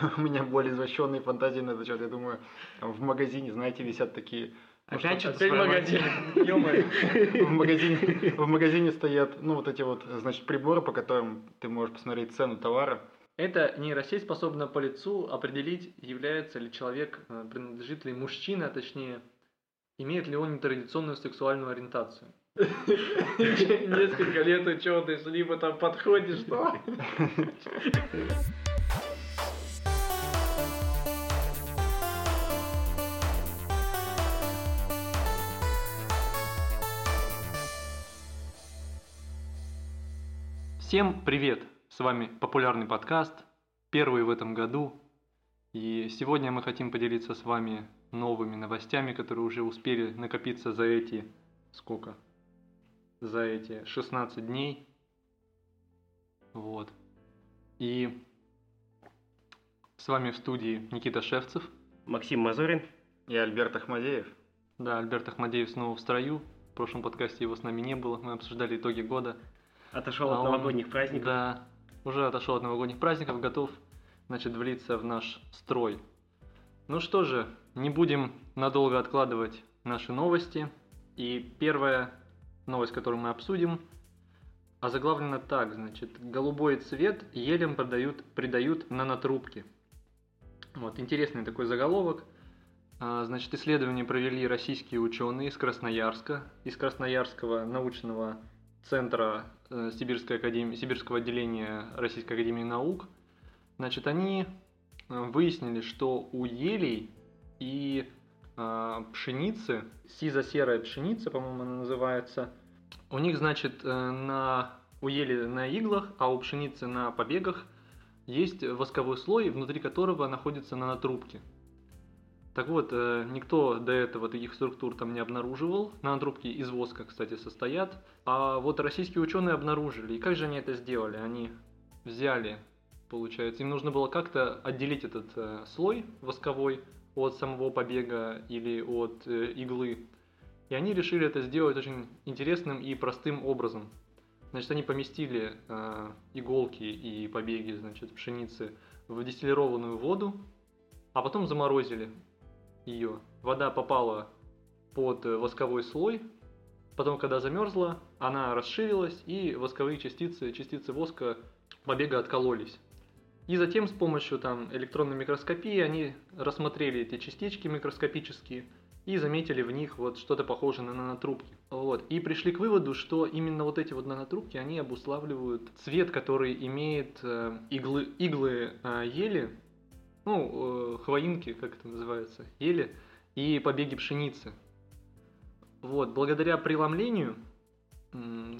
у меня более извращенные фантазии на этот счет. Я думаю, в магазине, знаете, висят такие Опять что-то Опять магазин. в магазине, в магазине стоят, ну, вот эти вот, значит, приборы, по которым ты можешь посмотреть цену товара. Эта нейросеть способна по лицу определить, является ли человек, э, принадлежит ли мужчина, точнее, имеет ли он нетрадиционную сексуальную ориентацию. Несколько лет ученый, либо там подходит, что? Всем привет! С вами популярный подкаст, первый в этом году. И сегодня мы хотим поделиться с вами новыми новостями, которые уже успели накопиться за эти... Сколько? За эти 16 дней. Вот. И с вами в студии Никита Шевцев. Максим Мазурин. И Альберт Ахмадеев. Да, Альберт Ахмадеев снова в строю. В прошлом подкасте его с нами не было. Мы обсуждали итоги года. Отошел А от он- новогодних праздников. Да, уже отошел от новогодних праздников, готов, значит, влиться в наш строй. Ну что же, не будем надолго откладывать наши новости. И первая новость, которую мы обсудим, озаглавлена так, значит, голубой цвет елем продают, придают нанотрубки. Вот, интересный такой заголовок. А, Значит, исследование провели российские ученые из Красноярска, из Красноярского научного центра э, Сибирской академии, Сибирского отделения Российской академии наук. Значит, они э, выяснили, что у елей и э, пшеницы, сизо-серая пшеница, по-моему, она называется, у них, значит, э, на, у ели на иглах, а у пшеницы на побегах есть восковой слой, внутри которого находятся нанотрубки. Так вот, э, никто до этого таких структур там не обнаруживал. Нанотрубки из воска, кстати, состоят. А вот российские ученые обнаружили. И как же они это сделали? Они взяли, получается, им нужно было как-то отделить этот э, слой восковой от самого побега или от э, иглы. И они решили это сделать очень интересным и простым образом. Значит, они поместили иголки и побеги, значит, пшеницы в дистиллированную воду, а потом заморозили ее. Вода попала под э, восковой слой, потом, когда замерзла, она расширилась, и восковые частицы, частицы воска побега откололись. И затем с помощью там, электронной микроскопии они рассмотрели эти частички микроскопические и заметили в них вот что-то похожее на нанотрубки. Вот. И пришли к выводу, что именно вот эти вот нанотрубки, они обуславливают цвет, который имеет э, иглы, иглы э, ели, ну, э, хвоинки, как это называется, ели, и побеги пшеницы. Вот, благодаря преломлению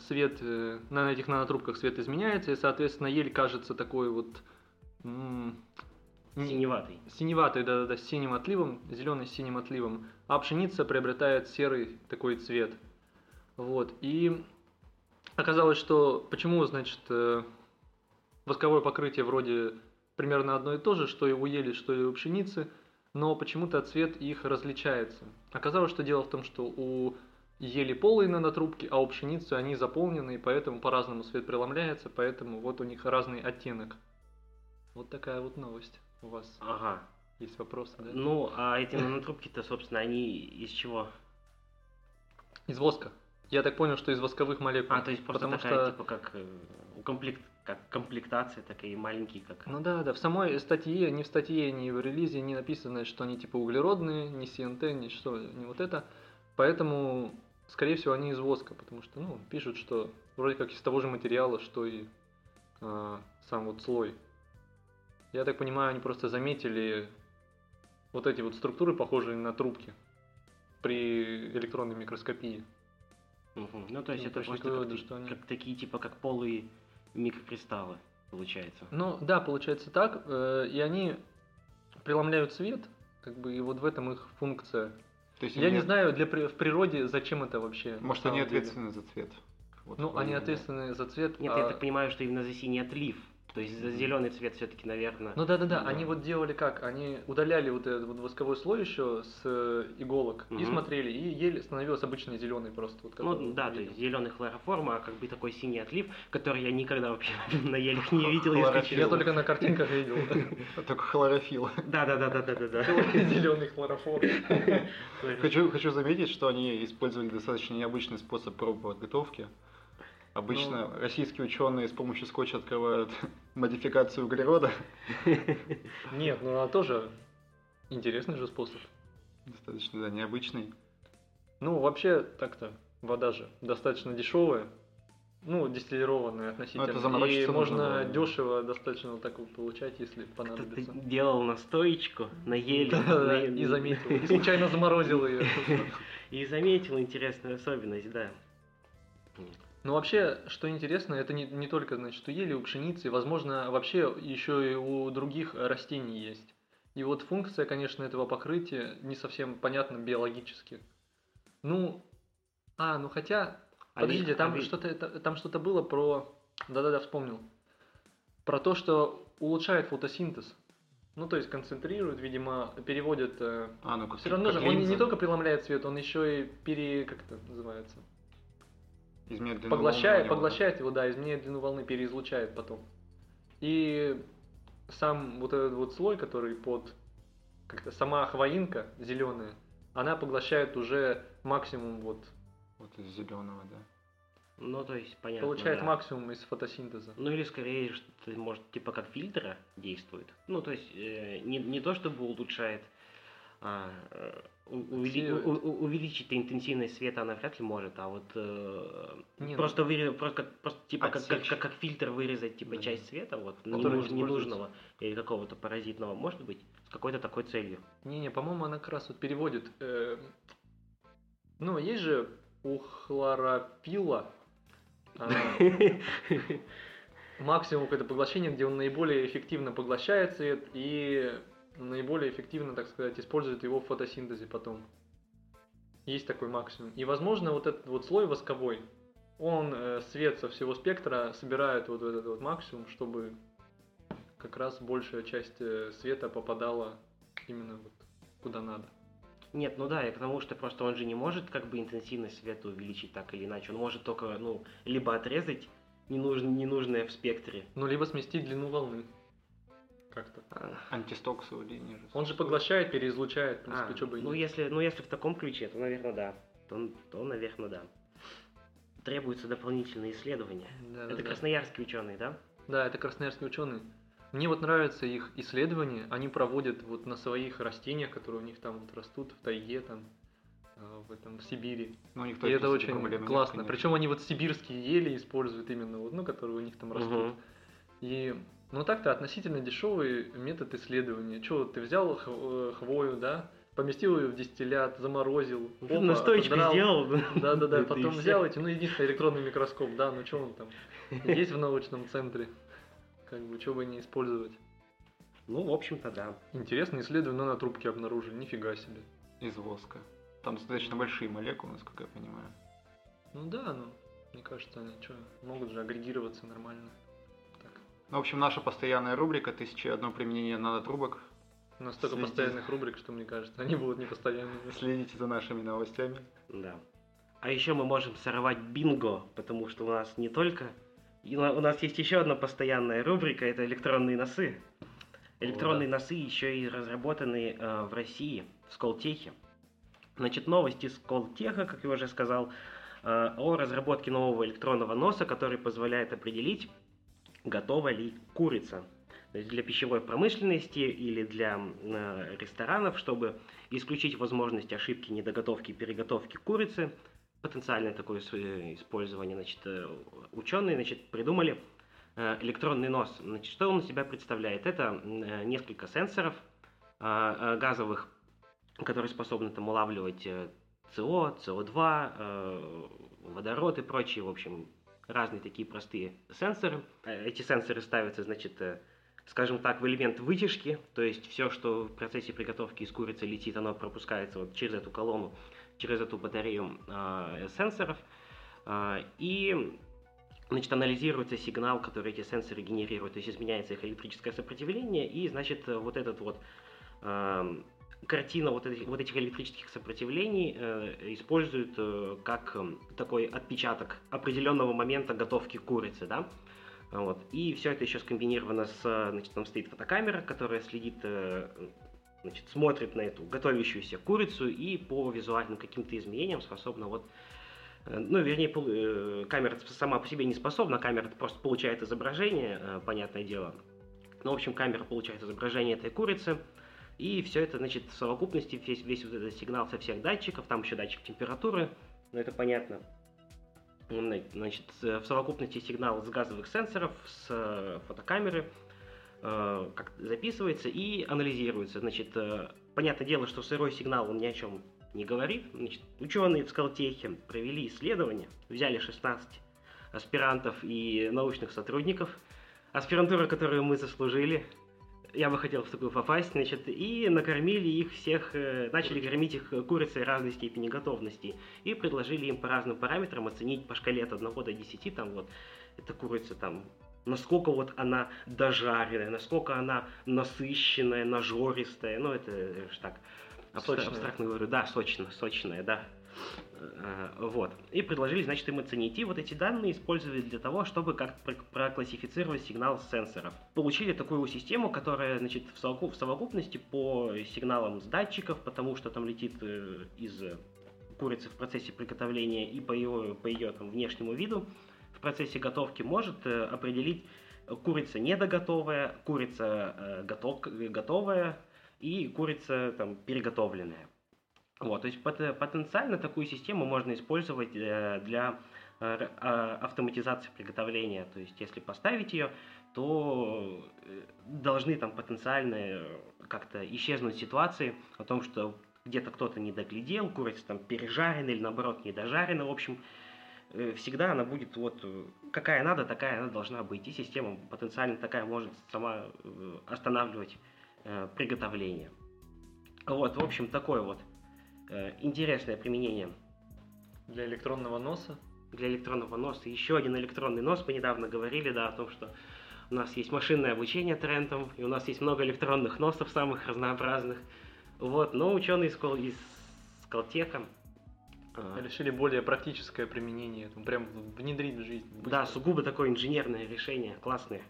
свет, э, на этих нанотрубках свет изменяется, и, соответственно, ель кажется такой вот Синеватый. синеватый, да-да-да, с синим отливом, зеленый с синим отливом, а пшеница приобретает серый такой цвет. Вот, и оказалось, что почему, значит, э, восковое покрытие вроде примерно одно и то же, что и у ели, что и у пшеницы, но почему-то цвет их различается. Оказалось, что дело в том, что у ели полые нанотрубки, а у пшеницы они заполнены, и поэтому по-разному свет преломляется, поэтому вот у них разный оттенок. Вот такая вот новость у вас. Ага. Есть вопросы, да? Ну, а эти нанотрубки-то, собственно, они из чего? Из воска. Я так понял, что из восковых молекул. А, то есть просто Потому такая, что... типа, как э, как комплектация, такие маленькие, как... Ну да, да, в самой статье, ни в статье, ни в релизе не написано, что они типа углеродные, ни СНТ, ни что, ни вот это. Поэтому, скорее всего, они из воска, потому что, ну, пишут, что вроде как из того же материала, что и а, сам вот слой. Я так понимаю, они просто заметили вот эти вот структуры, похожие на трубки при электронной микроскопии. Мгм. Ну, то есть Ну, это просто как, выводу, ты- что они- как такие, типа, как полые микрокристаллы, получается. Ну да, получается так. э, И они преломляют свет, как бы, и вот в этом их функция. То есть Я они- не знаю, для при- в природе зачем это вообще. Может, они деле. ответственны за цвет. Вот Ну, они мнение. ответственны за цвет. Нет, а- я так понимаю, что именно за синий отлив. То есть зеленый цвет все-таки, наверное. Ну да, да, да. Они вот делали как? Они удаляли вот этот вот восковой слой еще с э, иголок и Мгм. смотрели, и еле становилось обычный зеленый просто. Вот, Ну да, то есть зеленый хлороформ, а как бы такой синий отлив, который я никогда вообще на елях не видел. Я только на картинках видел. Только хлорофилл. Да, да, да, да, да, да, да. Зеленый хлороформ. Хочу, хочу заметить, что они использовали достаточно необычный способ проб подготовки. Обычно Ну. российские ученые с помощью скотча открывают модификацию углерода. Нет, ну а тоже интересный же способ. Достаточно, да, необычный. Ну, вообще, так-то, вода же достаточно дешевая. Ну, дистиллированная относительно. это и можно было, дешево достаточно вот так вот получать, если Кто-то понадобится. делал настоечку на еле. И заметил. И случайно заморозил ее. И заметил интересную особенность, да. Ну, вообще, что интересно, это не, не только, значит, у ели, у пшеницы, возможно, вообще еще и у других растений есть. И вот функция, конечно, этого покрытия не совсем понятна биологически. Ну, а, ну хотя, А подождите, там а что-то там что-то было про, да-да-да, вспомнил, про то, что улучшает фотосинтез. Ну, то есть концентрирует, видимо, переводит. А, ну как все равно же как он не, линза не только преломляет свет, он еще и пере, как это называется, изменяет длину поглощает, волны поглощает его, да, изменяет длину волны, переизлучает потом. И сам вот этот вот слой, который под как-то сама хвоинка зеленая, она поглощает уже максимум вот. Вот из зеленого, да. Ну, то есть, понятно. получает да. максимум из фотосинтеза. Ну или скорее, что может, типа как фильтра действует. Ну, то есть, э, не, не то чтобы улучшает, а, э, увели- у- у- увеличить интенсивность света она вряд ли может, а вот э, Не, ну- просто, выре- просто, как, просто типа как, как, Отсечь. как, как фильтр вырезать типа Да. часть света, вот, ненуж- не используется. ненужного или какого-то паразитного, может быть, с какой-то такой целью. Не-не, по-моему, она как раз вот переводит. э, ну, есть же у хлорофилла а, максимум какое-то поглощение, где он наиболее эффективно поглощает свет и наиболее эффективно, так сказать, использует его в фотосинтезе потом. Есть такой максимум. И, возможно, вот этот вот слой восковой, он э, свет со всего спектра собирает вот этот вот максимум, чтобы как раз большая часть э, света попадала именно вот куда надо. Нет, ну да, и потому что просто он же не может как бы интенсивность света увеличить так или иначе. Он может только, ну, либо отрезать ненуж- ненужное в спектре. Ну, либо сместить длину волны. Как-то. А, Антистоксовую линию. Он же поглощает, переизлучает, в принципе, а, что бы и ну, нет. если, ну, если в таком ключе, то, наверное, да. То, то наверное, да. Требуются дополнительные исследования. Да, Это да, да. красноярские ученые, да? Да, это красноярские ученые. Мне вот нравятся их исследования. Они проводят вот на своих растениях, которые у них там вот растут в тайге, там, э, в этом в Сибири. Ну, у них И это очень нет, классно. конечно. Причем они вот сибирские ели используют именно, вот, ну, которые у них там растут. Мгм. И, ну так-то относительно дешевый метод исследования. Че, ты взял э, хвою, да, поместил ее в дистиллят, заморозил, Ну, опа, отодрал. сделал. Да-да-да, потом взял эти, ну, единственный электронный микроскоп, да, ну что он там, есть в научном центре, как бы, что бы не использовать. Ну, в общем-то, да. Интересное исследование, но на трубке обнаружили, нифига себе. Из воска. Там достаточно большие молекулы, насколько я понимаю. Ну да, ну, мне кажется, они что, могут же агрегироваться нормально. Ну, в общем, наша постоянная рубрика «Тысяча одно применение нанотрубок». У нас столько Следите. постоянных рубрик, что мне кажется, они будут непостоянными. Следите за нашими новостями. Да. А еще мы можем сорвать бинго, потому что у нас не только... и У нас есть еще одна постоянная рубрика, это электронные носы. Электронные носы еще и разработаны э, в России, в Сколтехе. Значит, новости Сколтеха, как я уже сказал, э, о разработке нового электронного носа, который позволяет определить, готова ли курица. То есть для пищевой промышленности или для э, ресторанов, чтобы исключить возможность ошибки недоготовки и переготовки курицы, потенциальное такое э, использование, значит, э, ученые, значит, придумали электронный нос. Значит, что он из себя представляет? Это несколько сенсоров газовых, которые способны там улавливать СО, СО2, э, водород и прочие, в общем, разные такие простые сенсоры. Э, Эти сенсоры ставятся, значит, э, скажем так, в элемент вытяжки, то есть все, что в процессе приготовки из курицы летит, оно пропускается вот через эту колонну, через эту батарею э, сенсоров. Э, и значит, анализируется сигнал, который эти сенсоры генерируют, то есть изменяется их электрическое сопротивление, и, значит, вот этот вот э, картина вот этих, вот этих электрических сопротивлений э, используют э, как э, такой отпечаток определенного момента готовки курицы, да, вот. И все это еще скомбинировано с, значит, там стоит фотокамера, которая следит, э, значит, смотрит на эту готовящуюся курицу и по визуальным каким-то изменениям способна вот Э, ну, вернее, э, камера сама по себе не способна, камера просто получает изображение, э, понятное дело. Ну, в общем, камера получает изображение этой курицы, и все это, значит, в совокупности, весь, весь вот этот сигнал со всех датчиков, там еще датчик температуры, ну, это понятно. Значит, в совокупности сигнал с газовых сенсоров, с фотокамеры, как записывается и анализируется. Значит, понятное дело, что сырой сигнал, он ни о чем не говорит. Значит, ученые в Скалтехе провели исследование, взяли 16 аспирантов и научных сотрудников, аспирантура, которую мы заслужили, я бы хотел в такую попасть, значит, и накормили их всех, э, начали кормить их курицей разной степени готовности, и предложили им по разным параметрам оценить по шкале от 1 до 10, там вот, эта курица там, насколько вот она дожаренная, насколько она насыщенная, нажористая, ну это ж так, Абстра- абстрактно говорю, да, сочно, сочная, да. Э, вот. И предложили, значит, им оценить. И вот эти данные использовали для того, чтобы как проклассифицировать сигнал сенсоров. Получили такую систему, которая, значит, в, совокуп- в совокупности по сигналам с датчиков, потому что там летит э, из курицы в процессе приготовления и по ее, по ее там, внешнему виду, в процессе готовки может э, определить курица недоготовая, курица готов, готовая, и курица там переготовленная. Вот, то есть потенциально такую систему можно использовать э, для э, а, автоматизации приготовления. То есть если поставить ее, то э, должны там потенциально как-то исчезнуть ситуации о том, что где-то кто-то не доглядел, курица там пережарена или наоборот недожарена. В общем, всегда она будет вот какая надо, такая она должна быть. И система потенциально такая может сама останавливать приготовления. Вот, в общем, такое вот э, интересное применение. Для электронного носа? Для электронного носа. Еще один электронный нос. Мы недавно говорили, да, о том, что у нас есть машинное обучение трендом, и у нас есть много электронных носов самых разнообразных. Вот, но ученые из, из Скалтека а, решили более практическое применение, прям внедрить в жизнь. Быстро. Да, сугубо такое инженерное решение, классное.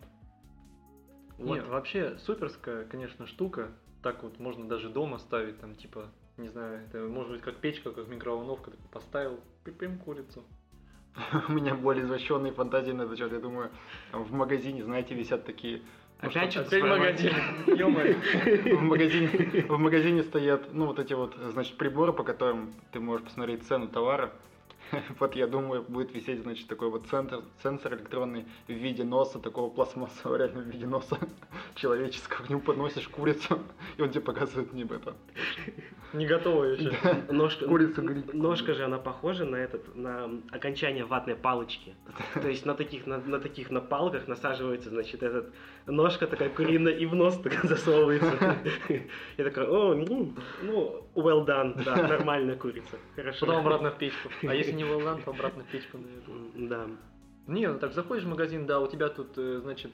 Вот. Нет, вообще суперская, конечно, штука. Так вот можно даже дома ставить, там, типа, не знаю, это может быть как печка, как микроволновка, такой поставил, пипим курицу. У меня более извращенные фантазии на этот счет. Я думаю, в магазине, знаете, висят такие Опять что Опять магазин. В магазине, в магазине стоят, ну, вот эти вот, значит, приборы, по которым ты можешь посмотреть цену товара. Вот я думаю, будет висеть, значит, такой вот центр, сенсор электронный в виде носа, такого пластмассового, реально в виде носа человеческого. К нему подносишь курицу, и он тебе показывает небо это. Не готово еще. Ножка, Курица горит. Ножка же, она похожа на этот, на окончание ватной палочки. То есть на таких, на, на таких на палках насаживается, значит, этот ножка такая куриная и в нос так засовывается. Я такой, о, ну, ну, well done, да, нормальная курица. Хорошо. Потом обратно в печку. А если не well done, то обратно в печку, наверное. Да. Не, ну так заходишь в магазин, да, у тебя тут, э, значит,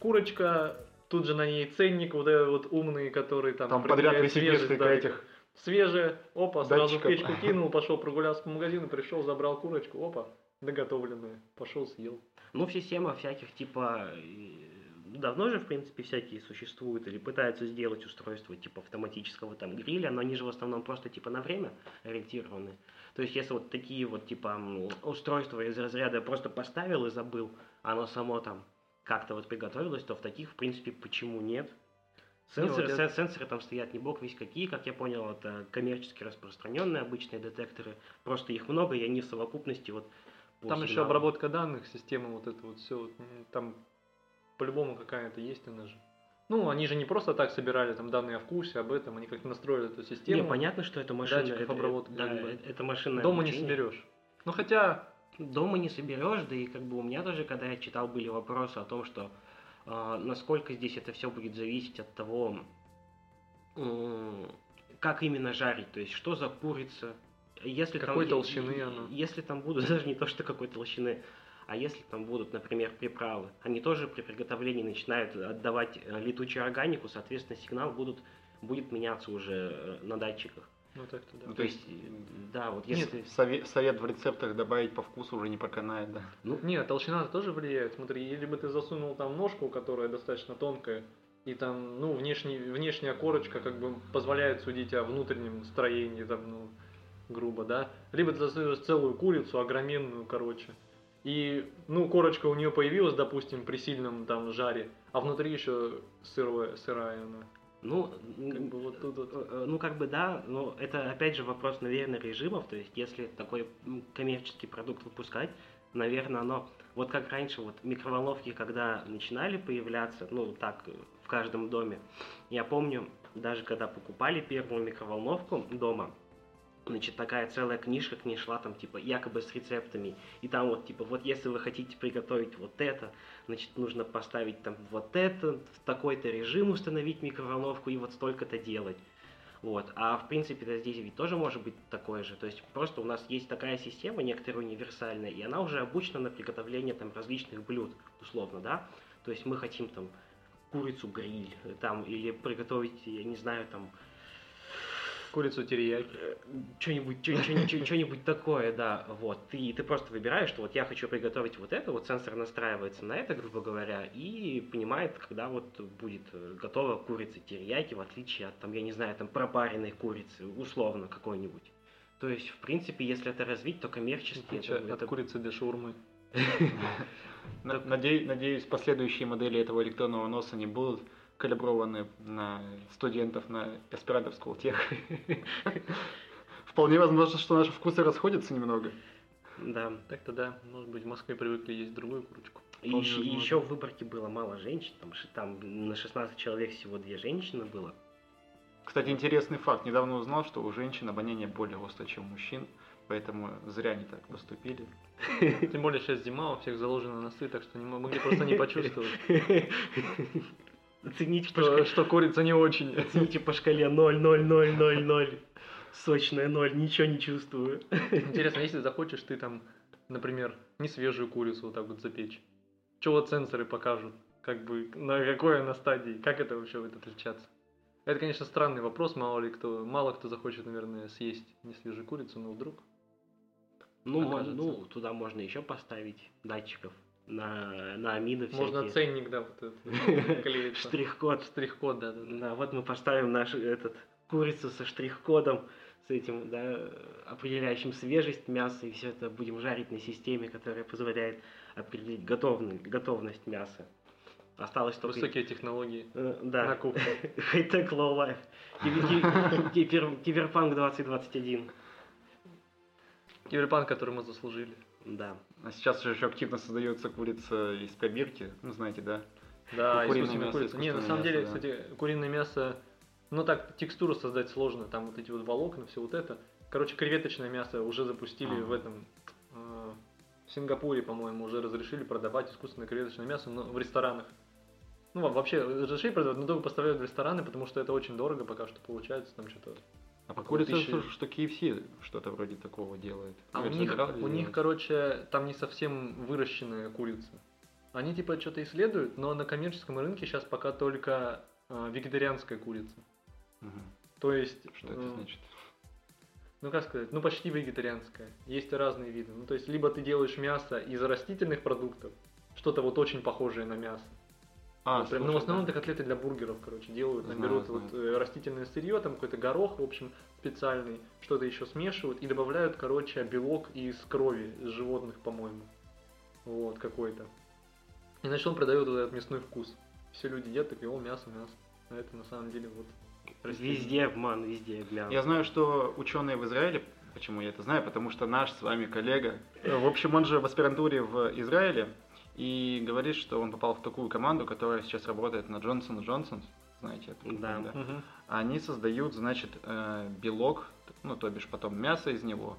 курочка, тут же на ней ценник, вот этот вот умный, который там... Там подряд висит да, этих свежее, опа, сразу в печку кинул, пошел прогулялся по магазину, пришел, забрал курочку, опа, доготовленную, пошел съел. Ну, система всяких типа давно же, в принципе, всякие существуют или пытаются сделать устройство типа автоматического там гриля, но они же в основном просто типа на время ориентированы. То есть, если вот такие вот типа устройства из разряда просто поставил и забыл, оно само там как-то вот приготовилось, то в таких, в принципе, почему нет? Сенсоры, ну, вот сенсоры там стоят не бог весь какие, как я понял, это коммерчески распространенные обычные детекторы. Просто их много, и они в совокупности вот Там еще обработка данных, система вот это вот все, там по-любому какая-то есть она же. Ну, они же не просто так собирали там данные о вкусе, об этом, они как-то настроили эту систему. Не, понятно, что это машина. Это, обработки. Да, это машина. Дома обучения. не соберешь. Ну хотя. Дома не соберешь, да и как бы у меня даже, когда я читал, были вопросы о том, что э, насколько здесь это все будет зависеть от того, э, как именно жарить, то есть что за курица, если какой там, толщины она. Если там будут даже не то, что какой толщины, А если там будут, например, приправы, они тоже при приготовлении начинают отдавать э, летучую органику, соответственно, сигнал будут, будет меняться уже э, на датчиках. Ну так-то да. Ну, То есть, да, вот Нет, если... Совет, совет в рецептах добавить по вкусу уже не проканает, да. Ну, Нет, толщина тоже влияет. Смотри, либо ты засунул там ножку, которая достаточно тонкая, и там, ну, внешний, внешняя корочка как бы позволяет судить о внутреннем строении, там, ну, грубо, да. Либо ты засунешь целую курицу, огроменную, короче. И, ну, корочка у нее появилась, допустим, при сильном там жаре, а внутри еще сырая, сырая она. Ну, Как бы вот тут вот. Э, э, Ну, как бы да, но это опять же вопрос, наверное, режимов. То есть, если такой коммерческий продукт выпускать, наверное, оно... Вот как раньше, вот микроволновки, когда начинали появляться, ну, так, в каждом доме, я помню, даже когда покупали первую микроволновку дома, значит, такая целая книжка к ней шла, там, типа, якобы с рецептами. И там вот, типа, вот если вы хотите приготовить вот это, значит, нужно поставить там вот это, в такой-то режим установить микроволновку и вот столько-то делать. Вот. А в принципе -то здесь ведь тоже может быть такое же. То есть просто у нас есть такая система, некоторая универсальная, и она уже обучена на приготовление там различных блюд, условно, да. То есть мы хотим там курицу гриль, э, там, или приготовить, я не знаю, там, Курицу терияки. э, что-нибудь, что-нибудь, что-нибудь такое, да, вот. Ты, ты просто выбираешь, что вот я хочу приготовить вот это, вот сенсор настраивается на это, грубо говоря, и понимает, когда вот будет э, готова курица терияки, в отличие от, там, я не знаю, там, пропаренной курицы, условно, какой-нибудь. То есть, в принципе, если это развить, то коммерчески это, От это- курицы до шаурмы. На- наде- Надеюсь, последующие модели этого электронного носа не будут калиброваны на студентов на School Tech. Вполне возможно, что наши вкусы расходятся немного. Да. Так-то да, может быть, в Москве привыкли есть другую курочку. И еще, еще в выборке было мало женщин, там, там на 16 человек всего две женщины было. Кстати, интересный факт. Недавно узнал, что у женщин обоняние более острое, чем у мужчин, поэтому зря они так поступили. Тем более сейчас зима, у всех заложены носы, так что не мо- могли просто не почувствовать, Оцените по, что, шкале, что курица не очень. оцените по шкале 0, 0, 0, 0, 0. Сочная 0, ничего не чувствую. Интересно, если захочешь ты там, например, не свежую курицу вот так вот запечь, что вот сенсоры покажут, как бы на какой она стадии, как это вообще будет отличаться? Это, конечно, странный вопрос, мало ли кто, мало кто захочет, наверное, съесть не свежую курицу, но вдруг. Ну, Окажется. ну, туда можно еще поставить датчиков на, на амины Можно всякие. ценник, да, вот этот. Штрих-код. Штрих-код, да, да, да. Да, вот мы поставим нашу этот курицу со штрих-кодом, с этим, да, определяющим свежесть мяса, и все это будем жарить на системе, которая позволяет определить готовность, готовность мяса. Осталось только... Высокие технологии. Э, На да, кухне. high tech, low life. Кибер- кибер- Киберпанк 2021. Киберпанк, который мы заслужили. Да. А сейчас же еще активно создается курица из пробирки, ну знаете, да? Да, Куриное мясо, курица. Не, на самом деле, мясо, да. кстати, куриное мясо, ну так, текстуру создать сложно, там вот эти вот волокна, все вот это. Короче, креветочное мясо уже запустили Ага. в этом, э, в Сингапуре, по-моему, уже разрешили продавать искусственное креветочное мясо но в ресторанах. Ну, во- вообще, разрешили продавать, но только поставляют в рестораны, потому что это очень дорого пока что получается, там что-то. А по Около курице тысячи. слышу, что KFC что-то вроде такого делает. А у них, у них, короче, там не совсем выращенная курица. Они типа что-то исследуют, но на коммерческом рынке сейчас пока только э, вегетарианская курица. Мгм. То есть, Что это э, значит? ну как сказать, ну почти вегетарианская. Есть разные виды. Ну то есть, либо ты делаешь мясо из растительных продуктов, что-то вот очень похожее на мясо. А, Вот прям, ну в основном это котлеты для бургеров, короче, делают. Знаю, берут знаю. вот э, растительное сырье, там какой-то горох, в общем, специальный, что-то еще смешивают и добавляют, короче, белок из крови из животных, по-моему. Вот, какой-то. И значит он продает вот этот мясной вкус. Все люди едят, такие, о, мясо, мясо. А это на самом деле вот растение. Везде обман, везде обман. Я знаю, что ученые в Израиле, почему я это знаю, потому что наш с вами коллега, э, в общем, он же в аспирантуре в Израиле, и говорит, что он попал в такую команду, которая сейчас работает на Джонсон Джонсон, знаете, эту Да. компанию, Мгм. Они создают, значит, э, белок, ну, то бишь потом мясо из него,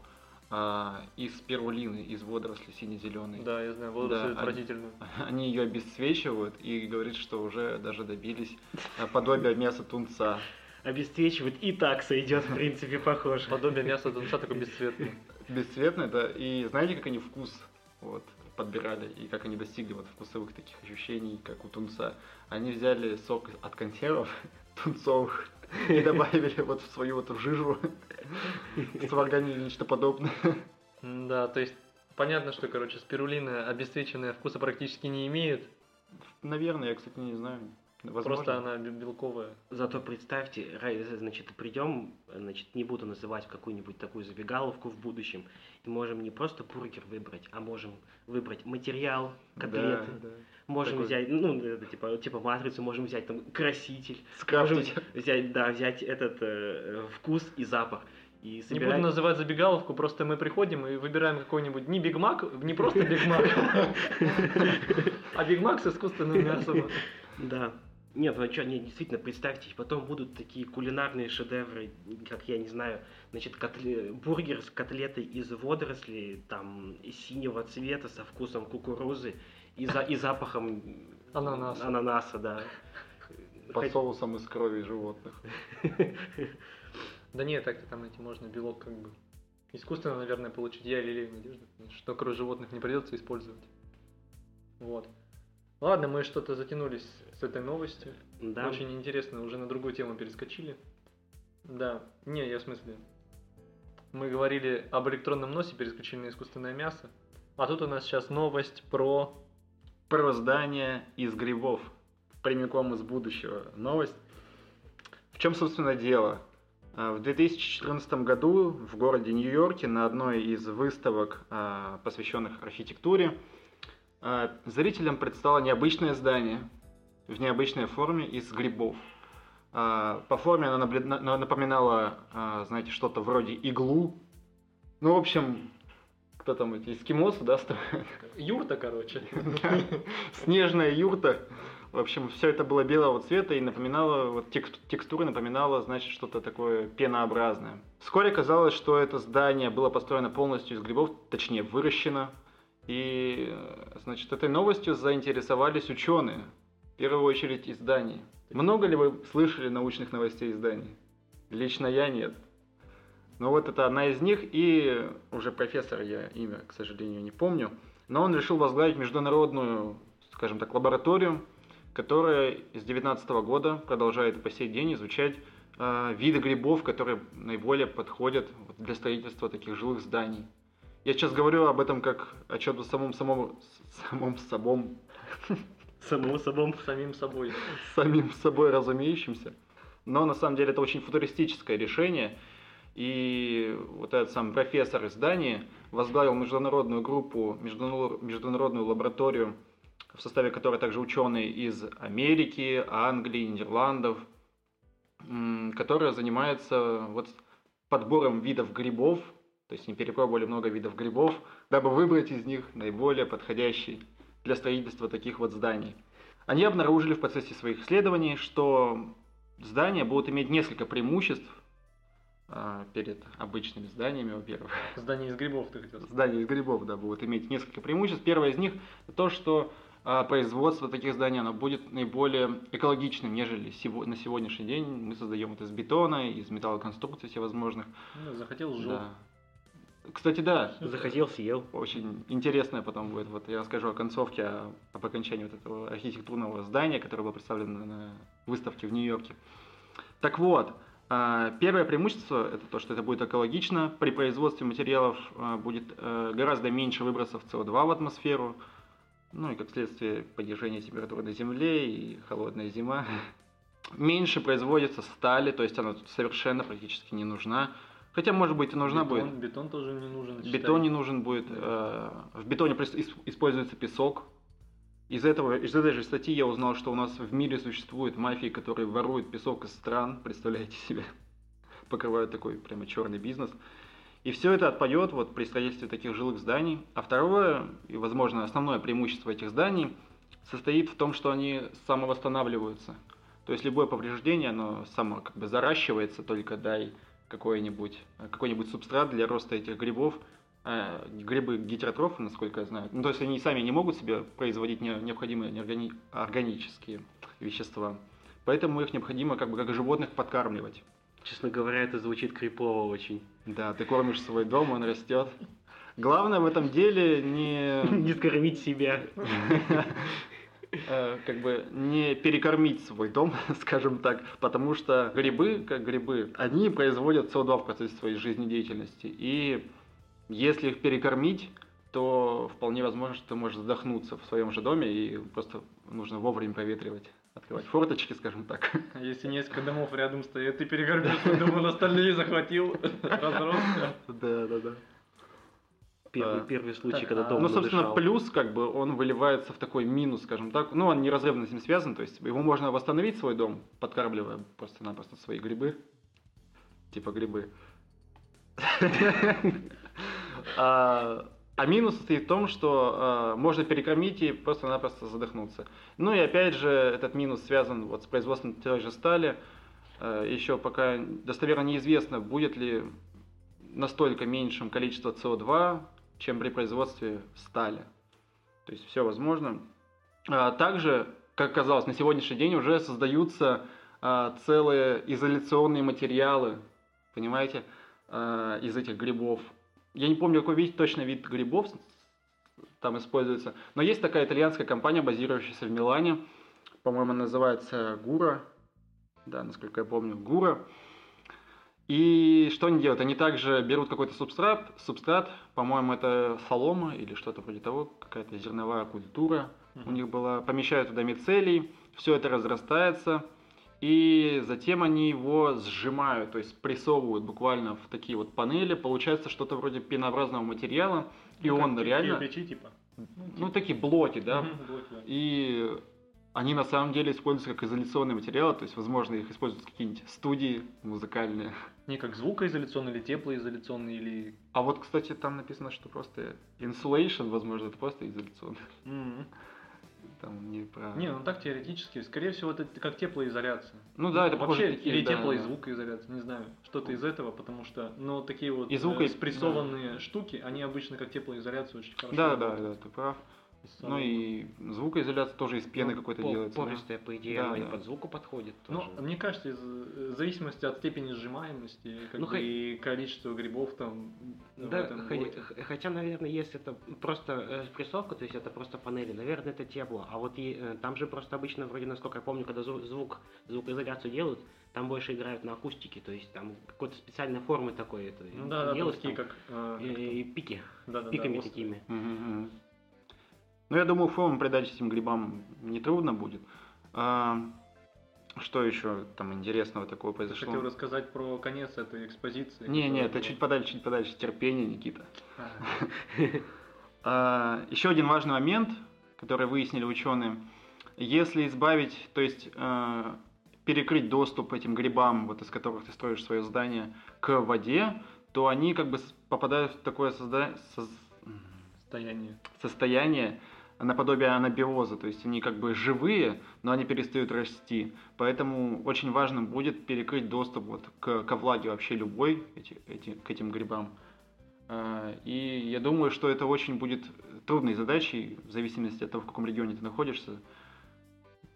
а, из спирулины, из водорослей сине-зеленой. Да, я знаю, водоросли Да, отвратительные. Они ее обесцвечивают и говорит, что уже даже добились э, подобия мяса тунца. Обесцвечивать и так сойдет, в принципе, похоже. Подобие мяса тунца такой бесцветный. Бесцветное, да, и знаете, как они вкус вот, подбирали, и как они достигли вот вкусовых таких ощущений, как у тунца. Они взяли сок от консервов тунцовых и добавили вот в свою вот в жижу, сварганили нечто подобное. Да, то есть понятно, что, короче, спирулина обесцвеченная вкуса практически не имеет. Наверное, я, кстати, не знаю. Возможно. Просто она бе- белковая. Зато представьте, ра- значит, придем, значит, не буду называть какую-нибудь такую забегаловку в будущем, и можем не просто бургер выбрать, а можем выбрать материал, котлеты, Да, да. можем Такой- взять, ну, это типа, типа матрицу, можем взять там краситель, Скрафтить. можем взять, да, взять этот э, вкус и запах. И Не собирать... буду называть забегаловку, просто мы приходим и выбираем какой-нибудь не Биг Мак, не просто Биг Мак, а Биг Мак с искусственным мясом. Да. Нет, ну что, нет, действительно, представьте, потом будут такие кулинарные шедевры, как я не знаю, значит, котле- бургер с котлетой из водорослей, там, синего цвета, со вкусом кукурузы и, за, и запахом Ананаса. ананаса, да. По Хоть- соусам из крови животных. Да нет, так-то там эти можно белок как бы искусственно, наверное, получить. Я лелею надежду, что кровь животных не придется использовать. Вот. Ладно, мы что-то затянулись с этой новостью. Да. Очень интересно, уже на другую тему перескочили. Да, не, я в смысле. Мы говорили об электронном носе, перескочили на искусственное мясо. А тут у нас сейчас новость про... Про здание из грибов. Прямиком из будущего. Новость. В чем, собственно, дело? А, В 2014 году в городе Нью-Йорке на одной из выставок, а, посвященных архитектуре, зрителям предстало необычное здание в необычной форме из грибов. А, По форме она напоминала, а, знаете, что-то вроде иглу. Ну, в общем, кто там эти эскимосы, да, строят? Юрта, короче. Снежная юрта. В общем, все это было белого цвета и напоминало, вот текст- текстура напоминала, значит, что-то такое пенообразное. Вскоре казалось, что это здание было построено полностью из грибов, точнее, выращено. И, значит, этой новостью заинтересовались ученые, в первую очередь изданий. Много ли вы слышали научных новостей изданий? Лично я нет. Но вот это одна из них, и уже профессор, я имя, к сожалению, не помню, но он решил возглавить международную, скажем так, лабораторию, которая с 2019 года продолжает по сей день изучать э, виды грибов, которые наиболее подходят для строительства таких жилых зданий. Я сейчас говорю об этом как о чем-то самом, самом, самом, самом, Само собой. Самим собой. самим собой разумеющимся. Но на самом деле это очень футуристическое решение. И вот этот сам профессор издания возглавил международную группу, международ- международную лабораторию, в составе которой также ученые из Америки, Англии, Нидерландов, которая занимается вот подбором видов грибов, то есть они перепробовали много видов грибов, дабы выбрать из них наиболее подходящий для строительства таких вот зданий. Они обнаружили в процессе своих исследований, что здания будут иметь несколько преимуществ а, перед обычными зданиями, во-первых. Здание из грибов, ты хотел сказать. Здания из грибов, да, будут иметь несколько преимуществ. Первое из них то, что а, производство таких зданий оно будет наиболее экологичным, нежели на сегодняшний день мы создаем это из бетона, из металлоконструкций всевозможных. Ну, захотел сжег. Да. Кстати, да, Захотел, съел. очень интересное потом будет. Вот я расскажу о концовке, о- об окончании вот этого архитектурного здания, которое было представлено на выставке в Нью-Йорке. Так вот, а, первое преимущество это то, что это будет экологично. При производстве материалов а, будет э, гораздо меньше выбросов СО2 в атмосферу. Ну и как следствие падежения температуры на Земле и холодная зима. Меньше производится стали, то есть она тут совершенно практически не нужна. Хотя, может быть, и нужна бетон, будет. Бетон тоже не нужен. Бетон считай. не нужен будет. э, В бетоне используется песок. Из этого, из этой же статьи я узнал, что у нас в мире существуют мафии, которые воруют песок из стран, представляете себе, покрывают такой прямо черный бизнес. И все это отпоет вот при строительстве таких жилых зданий. А второе, и, возможно, основное преимущество этих зданий состоит в том, что они самовосстанавливаются. То есть любое повреждение, оно само как бы заращивается, только дай какой-нибудь какой-нибудь субстрат для роста этих грибов. Э, Грибы гетеротрофы, насколько я знаю. Ну, то есть они сами не могут себе производить не- необходимые неоргани- органические вещества. Поэтому их необходимо как бы как животных подкармливать. Честно говоря, это звучит крипово очень. Да, ты кормишь свой дом, он растет. Главное в этом деле не... Не скормить себя. э, как бы не перекормить свой дом, скажем так, потому что грибы, как грибы, они производят СО2 в процессе своей жизнедеятельности. И если их перекормить, то вполне возможно, что ты можешь задохнуться в своем же доме, и просто нужно вовремя проветривать, открывать форточки, скажем так. А если несколько домов рядом стоят, ты перегорбил свой дом, он остальные захватил, разросся. Да, да, да. Первый, А, первый случай, так, когда а, дом Ну, собственно, надышал. плюс, как бы, он выливается в такой минус, скажем так. Ну, он неразрывно с ним связан, то есть его можно восстановить, свой дом, подкармливая просто-напросто свои грибы. Типа грибы. А а минус состоит в том, что а, можно перекормить и просто-напросто задохнуться. Ну и опять же, этот минус связан вот с производством той же стали. Еще пока достоверно неизвестно, будет ли настолько меньшим количество СО2, чем при производстве стали. То есть все возможно. А Также, как казалось, на сегодняшний день уже создаются а, целые изоляционные материалы, понимаете, а, из этих грибов. Я не помню, какой вид, точно вид грибов там используется, но есть такая итальянская компания, базирующаяся в Милане, по-моему, называется Гура, да, насколько я помню, Гура. И что они делают? Они также берут какой-то субстрат, субстрат, по-моему, это солома или что-то вроде того, какая-то зерновая культура у них была, помещают туда мицелий, все это разрастается, и затем они его сжимают, то есть прессовывают буквально в такие вот панели, получается что-то вроде пенообразного материала, и он реально, Кирпичи, типа. ну такие блоки, да, Мгм, блоки, да. и они на самом деле используются как изоляционные материалы, то есть, возможно, их используют какие-нибудь студии музыкальные. Не как звукоизоляционный или теплоизоляционный или... А вот, кстати, там написано, что просто insulation, возможно, это просто изоляционно. М. Там не про... Не, ну так теоретически. Скорее всего, это как теплоизоляция. Ну да, это Вообще, такие, или да, тепло и да. не знаю, что-то из этого, потому что, ну, такие вот И звука, э, спрессованные штуки, они обычно как теплоизоляция очень хорошо Да, да, работают. да, ты прав. Ну и звукоизоляция тоже из пены Ну, какой-то по- делается. да. Пористая, по идее, Да, оно и да. под звуку подходит Ну, тоже. мне кажется, из, в зависимости от степени сжимаемости как Ну, бы, хо- и количества грибов там в Да, этом хо- блоке. х- хотя, наверное, если это просто э, спрессовка, то есть это просто панели, наверное, это тепло. А вот и, э, там же просто обычно, вроде, насколько я помню, когда зву- звук, звукоизоляцию делают, там больше играют на акустике, то есть там какой-то специальной формы такой это Ну да, да, там делают, такие там, как... э, и, и пики, да, да, да, пиками острые. такими. Мгм, мгм. Ну, я думаю, форму придать этим грибам нетрудно будет. А, что еще там интересного такого произошло? хотел рассказать про конец этой экспозиции. Не, не, это чуть подальше, чуть подальше. Терпение, Никита. А, Еще один важный момент, который выяснили ученые. Если избавить, то есть а, перекрыть доступ этим грибам, вот из которых ты строишь свое здание, к воде, то они как бы попадают в такое созда- соз- Состояние. состояние наподобие анабиоза, то есть они как бы живые, но они перестают расти. Поэтому очень важно будет перекрыть доступ вот к, ко влаге вообще любой эти, эти, к этим грибам. А, И я думаю, что это очень будет трудной задачей, в зависимости от того, в каком регионе ты находишься.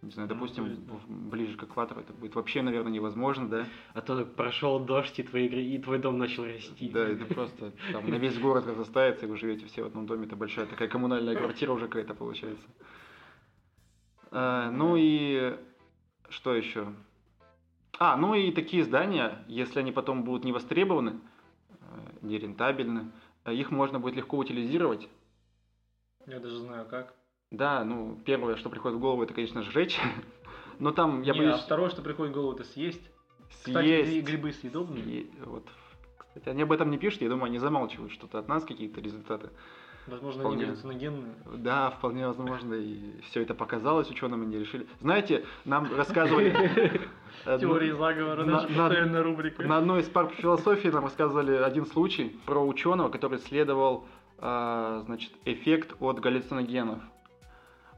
Не знаю, Ну, допустим, в- ближе к экватору это будет вообще, наверное, невозможно, да? А то прошел дождь, и твой, и твой дом начал расти. Да, это просто там на весь город разрастается, и вы живете все в одном доме, это большая такая коммунальная квартира уже какая-то получается. А, ну и что еще? А, ну и такие здания, если они потом будут не востребованы, э, нерентабельны, э, их можно будет легко утилизировать. Я даже знаю как. Да, ну первое, что приходит в голову, это, конечно, сжечь. Но там, я Не, боюсь, а второе, что приходит в голову, это съесть. Кстати, съесть. гри- грибы съедобные. И вот, кстати, они об этом не пишут, я думаю, они замалчивают что-то от нас, какие-то результаты. Возможно, Вполне. они галлюциногенные. Да, вполне возможно, и все это показалось ученым, и не решили. Знаете, нам рассказывали... Теории заговора, на- наша на- постоянная рубрика. На одной из пар философии нам рассказывали один случай про ученого, который исследовал, а, значит, эффект от галлюциногенов.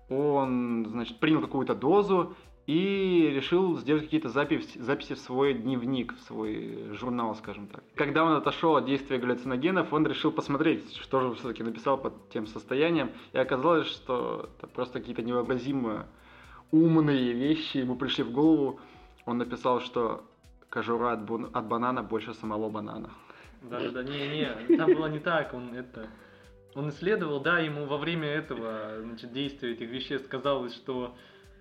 Он, значит, принял какую-то дозу и решил сделать какие-то записи, записи в свой дневник, в свой журнал, скажем так. Когда он отошел от действия галлюциногенов, он решил посмотреть, что же все-таки написал под тем состоянием, и оказалось, что это просто какие-то невообразимо умные вещи ему пришли в голову. Он написал, что кожура от, бун- от банана больше самого банана. Да, да, да, не, не, там было не так, он это... Он исследовал, да, ему во время этого, значит, действия этих веществ казалось, что,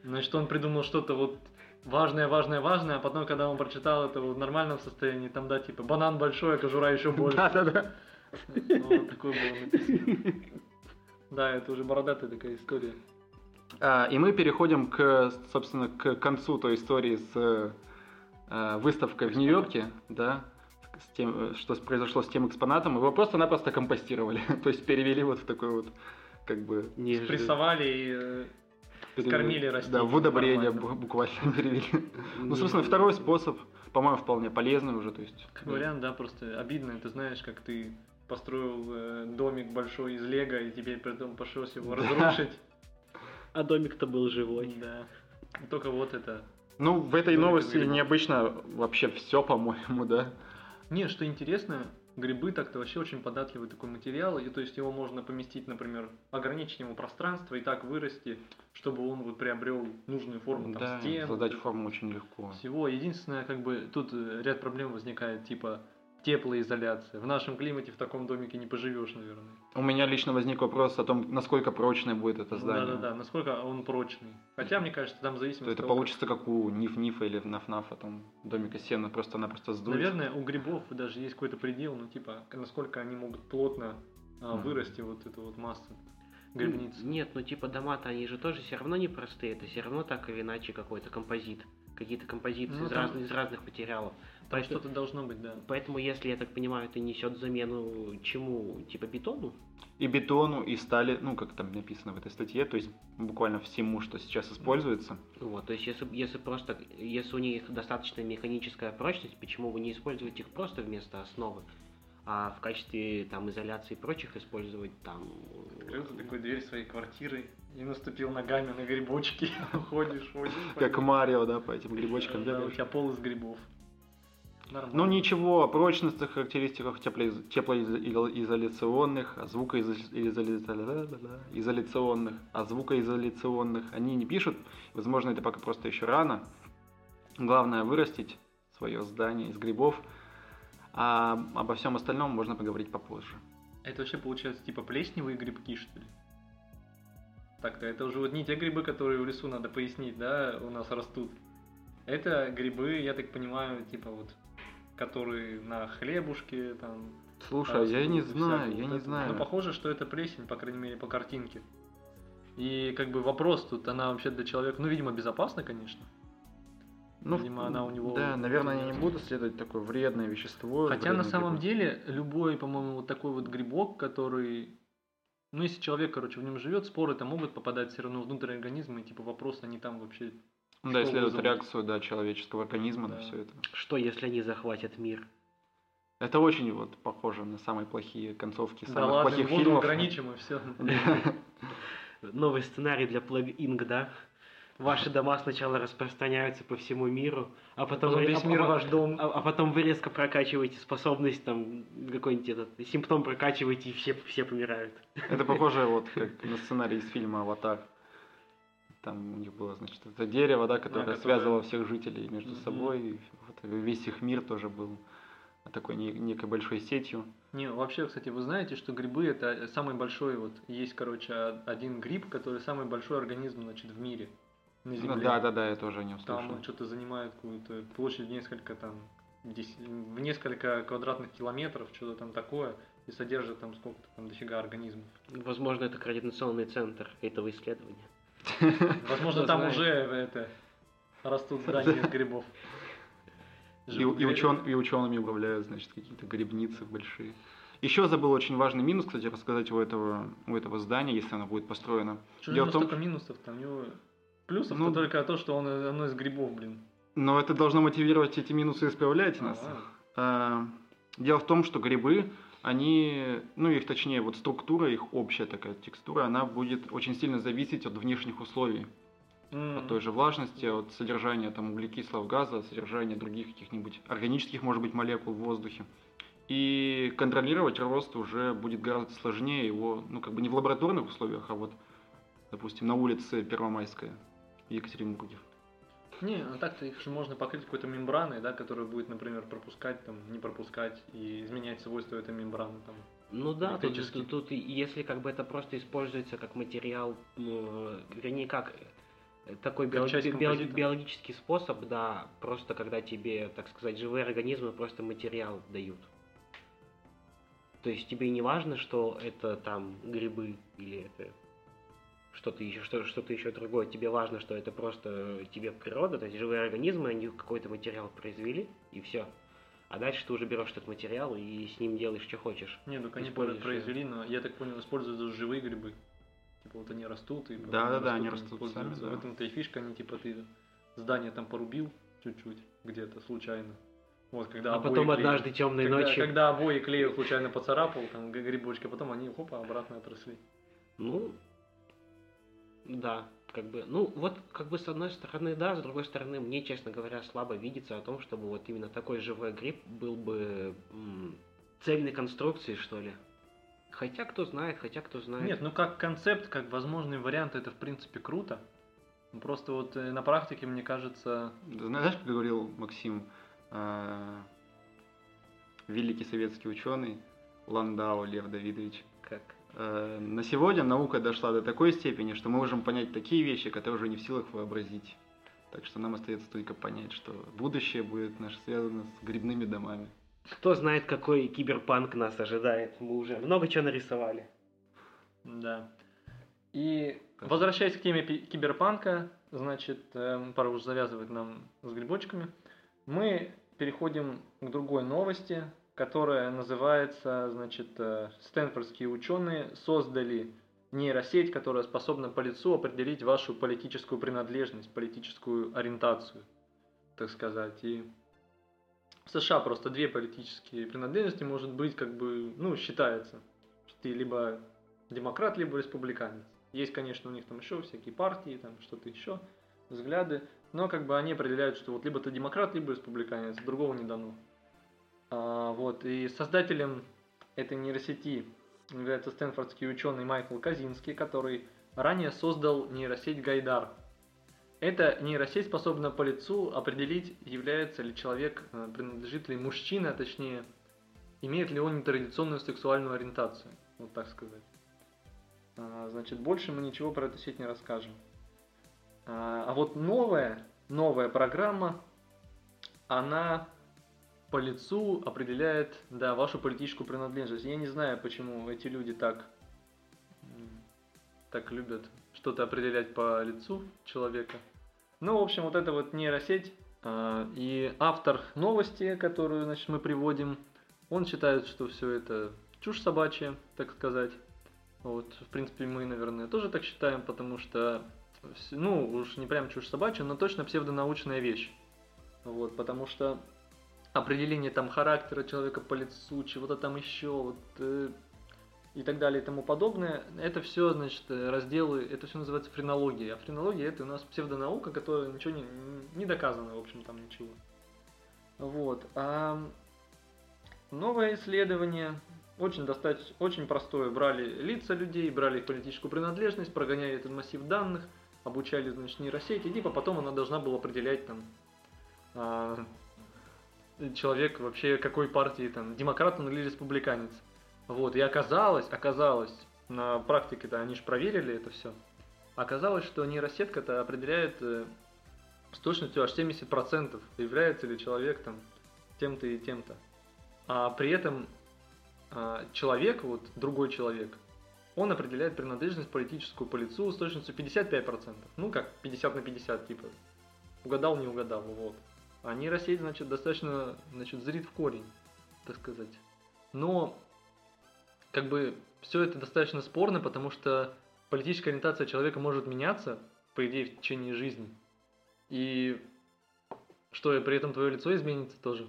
значит, он придумал что-то вот важное, важное, важное, а потом, когда он прочитал это в нормальном состоянии, там, да, типа, банан большой, а кожура еще больше. Да-да-да. Ну, Вот такое было написано. Да, это уже бородатая такая история. А, И мы переходим к, собственно, к концу той истории с э, выставкой в Нью-Йорке, да, с тем, э, что произошло с тем экспонатом. Его просто-напросто компостировали, то есть перевели вот в такой вот, как бы... Неожиданно. Спрессовали и э, перевели- Скормили растения Да, в удобрение нормально. буквально перевели. Ну, собственно, второй способ, по-моему, вполне полезный уже, то есть... Как вариант, да, просто обидно. Ты знаешь, как ты построил э, домик большой из лего, и теперь потом пошлось его Да. разрушить. А домик-то был живой. Да. Только вот это. Ну, в этой новости необычно вообще все, по-моему, да. Не, что интересно, грибы так-то вообще очень податливый такой материал, и то есть его можно поместить, например, ограничить ему пространство и так вырасти, чтобы он вот приобрел нужную форму там, Да, стен. создать форму очень легко. Всего. Единственное, как бы тут э, ряд проблем возникает, типа теплоизоляция. В нашем климате в таком домике не поживешь, наверное. У меня лично возник вопрос о том, насколько прочное будет это здание. Да-да-да, насколько он прочный. Хотя, мне кажется, там зависит То это получится как у Ниф-Нифа или Наф-Нафа, там, домика сена, просто-напросто сдуть. Наверное, у грибов даже есть какой-то предел, ну, типа, насколько они могут плотно а, вырасти вот эту вот массу грибниц. Нет, ну типа дома-то они же тоже все равно не простые, это все равно так или иначе какой-то композит. Какие-то композиции Ну, из, там- разных, из разных материалов. Там Поэтому, что-то должно быть, да. поэтому, если я так понимаю, это несет замену чему? Типа бетону? И бетону, и стали, ну, как там написано в этой статье, то есть буквально всему, что сейчас используется. Вот, то есть если, если просто, если у них достаточно механическая прочность, почему бы не использовать их просто вместо основы, а в качестве там изоляции и прочих использовать там... Открыл ты такую дверь своей квартиры и наступил ногами на грибочки. Ходишь, ходишь. Как. Марио, да, по этим грибочкам Да, у тебя пол из грибов. Нормально. Ну ничего, о прочностных характеристиках теплоиз- теплоизоляционных, а звукоизоляционных, а звукоизоляционных они не пишут. Возможно, это пока просто еще рано. Главное вырастить свое здание из грибов, а обо всем остальном можно поговорить попозже. Это вообще получается типа плесневые грибки, что ли? Так-то это уже вот не те грибы, которые в лесу надо пояснить, да, у нас растут. Это грибы, я так понимаю, типа вот, которые на хлебушке, там. Слушай, а я не знаю, я вот не это. знаю. Ну, похоже, что это плесень, по крайней мере, по картинке. И как бы вопрос тут, она вообще для человека, ну, видимо, безопасна, конечно. Ну, Видимо, она у него- Да, наверное, они не будут следовать такое вредное вещество. Хотя на самом грибок. деле любой, по-моему, вот такой вот грибок, который, ну если человек, короче, в нем живет, споры там могут попадать все равно внутрь организма, и типа вопрос, они там вообще. Ну Да, вызовут. реакцию да, человеческого организма на Да. все это. Что, если они захватят мир? Это очень вот похоже на самые плохие концовки Да самых ладно, плохих воду фильмов. ограничим и все. Новый сценарий для Plague Inc., да? Ваши дома сначала распространяются по всему миру, а потом, Потом вы- весь а- мир а- ваш дом. А, а потом вы резко прокачиваете способность, там, какой-нибудь этот, симптом прокачиваете, и все, все помирают. Это похоже вот как на сценарий из фильма «Аватар». Там у них было, значит, это дерево, да, которое которое- связывало всех жителей между Мгм. собой. И вот весь их мир тоже был такой не- некой большой сетью. Не, вообще, кстати, вы знаете, что грибы это самый большой, вот есть, короче, а- один гриб, который самый большой организм, значит, в мире. На Ну, Земле. да, да, да, я тоже о нем Там слышал. он что-то занимает какую-то площадь несколько там в несколько квадратных километров, что-то там такое, и содержит там сколько-то там дофига организмов. Возможно, это координационный центр этого исследования. Возможно, там знает. уже это растут здания из грибов. И, и, учен- и учеными управляют, значит, какие-то грибницы большие. Еще забыл очень важный минус, кстати, рассказать у этого, у этого здания, если оно будет построено. Что Дело у него том, столько минусов там, у него плюсов Ну, только то, что он оно из грибов, блин. Но это должно мотивировать эти минусы исправлять нас. А, А, Дело в том, что грибы, они, ну их точнее, вот структура, их общая такая текстура, она будет очень сильно зависеть от внешних условий. м. От той же влажности, от содержания там углекислого газа, от содержания других каких-нибудь органических, может быть, молекул в воздухе. И контролировать рост уже будет гораздо сложнее его, ну как бы не в лабораторных условиях, а вот, допустим, на улице Первомайская в Екатеринбурге. Не, а так-то их же можно покрыть какой-то мембраной, да, которая будет, например, пропускать, там, не пропускать и изменять свойства этой мембраны, там, Ну да, тут, тут, тут если как бы это просто используется как материал, ну, вернее как э, такой био- био- биологический способ, да, просто когда тебе, так сказать, живые организмы просто материал дают. То есть тебе не важно, что это там грибы или это что-то еще, что, что-то еще другое. Тебе важно, что это просто тебе природа, то есть живые организмы, они какой-то материал произвели, и все. А дальше ты уже берешь этот материал и с ним делаешь, что хочешь. Не, ну они Используешь произвели, но я так понял, используют даже живые грибы. Типа вот они растут и потом Да-да-да, они растут, сами, да. В этом-то и фишка, они типа ты здание там порубил чуть-чуть где-то случайно. Вот, когда А потом клеил. однажды темной когда, ночью. Когда обои клею случайно поцарапал, там грибочки, а потом они хопа обратно отросли. Ну, да, как бы, ну вот, как бы с одной стороны, да, с другой стороны, мне, честно говоря, слабо видится о том, чтобы вот именно такой живой гриб был бы м, цельной конструкции, что ли. Хотя кто знает, хотя кто знает. Нет, ну как концепт, как возможный вариант, это в принципе круто. Просто вот э, на практике, мне кажется, Да, Знаешь, как говорил Максим, э, великий советский ученый Ландау Лев Давидович, на сегодня наука дошла до такой степени, что мы можем понять такие вещи, которые уже не в силах вообразить. Так что нам остается только понять, что будущее будет наше связано с грибными домами. Кто знает, какой киберпанк нас ожидает. Мы уже много чего нарисовали. Да. И Спасибо. возвращаясь к теме киберпанка, значит, эм, пора уже завязывать нам с грибочками, мы переходим к другой новости, которая называется, значит, э, стэнфордские ученые создали нейросеть, которая способна по лицу определить вашу политическую принадлежность, политическую ориентацию, так сказать. И в США просто две политические принадлежности может быть, как бы, ну, считается, что ты либо демократ, либо республиканец. Есть, конечно, у них там еще всякие партии, там что-то еще, взгляды, но как бы они определяют, что вот либо ты демократ, либо республиканец, другого не дано. А, вот, и создателем этой нейросети является стэнфордский ученый Майкл Казинский, который ранее создал нейросеть Гайдар. Эта нейросеть способна по лицу определить, является ли человек, э, принадлежит ли мужчина, точнее, имеет ли он нетрадиционную сексуальную ориентацию, вот так сказать. А, Значит, больше мы ничего про эту сеть не расскажем. А а вот новая, новая программа, она по лицу определяет, да, вашу политическую принадлежность. Я не знаю, почему эти люди так, так любят что-то определять по лицу человека. Ну, в общем, вот эта вот нейросеть а, и автор новости, которую, значит, мы приводим, он считает, что все это чушь собачья, так сказать. Вот, в принципе, мы, наверное, тоже так считаем, потому что, ну, уж не прям чушь собачья, но точно псевдонаучная вещь. Вот, потому что определение там характера человека по лицу, чего-то там еще, вот, э, и так далее и тому подобное, это все, значит, э, разделы, это все называется френология. А френология это у нас псевдонаука, которая ничего не, не доказана, в общем, там ничего. Вот. А новое исследование очень достаточно, очень простое. Брали лица людей, брали их политическую принадлежность, прогоняли этот массив данных, обучали, значит, нейросети, и типа потом она должна была определять там а, человек вообще какой партии, там, демократ он или республиканец. Вот, и оказалось, оказалось, на практике-то они же проверили это все. Оказалось, что нейросетка-то определяет э, с точностью аж 70%, является ли человек там тем-то и тем-то. А при этом а, человек, вот другой человек, он определяет принадлежность политическую по лицу с точностью 55%. Ну как, 50 на 50, типа. Угадал, не угадал, вот. А нейросеть, значит, достаточно, значит, зрит в корень, так сказать. Но, как бы, все это достаточно спорно, потому что политическая ориентация человека может меняться, по идее, в течение жизни. И что, и при этом твое лицо изменится тоже.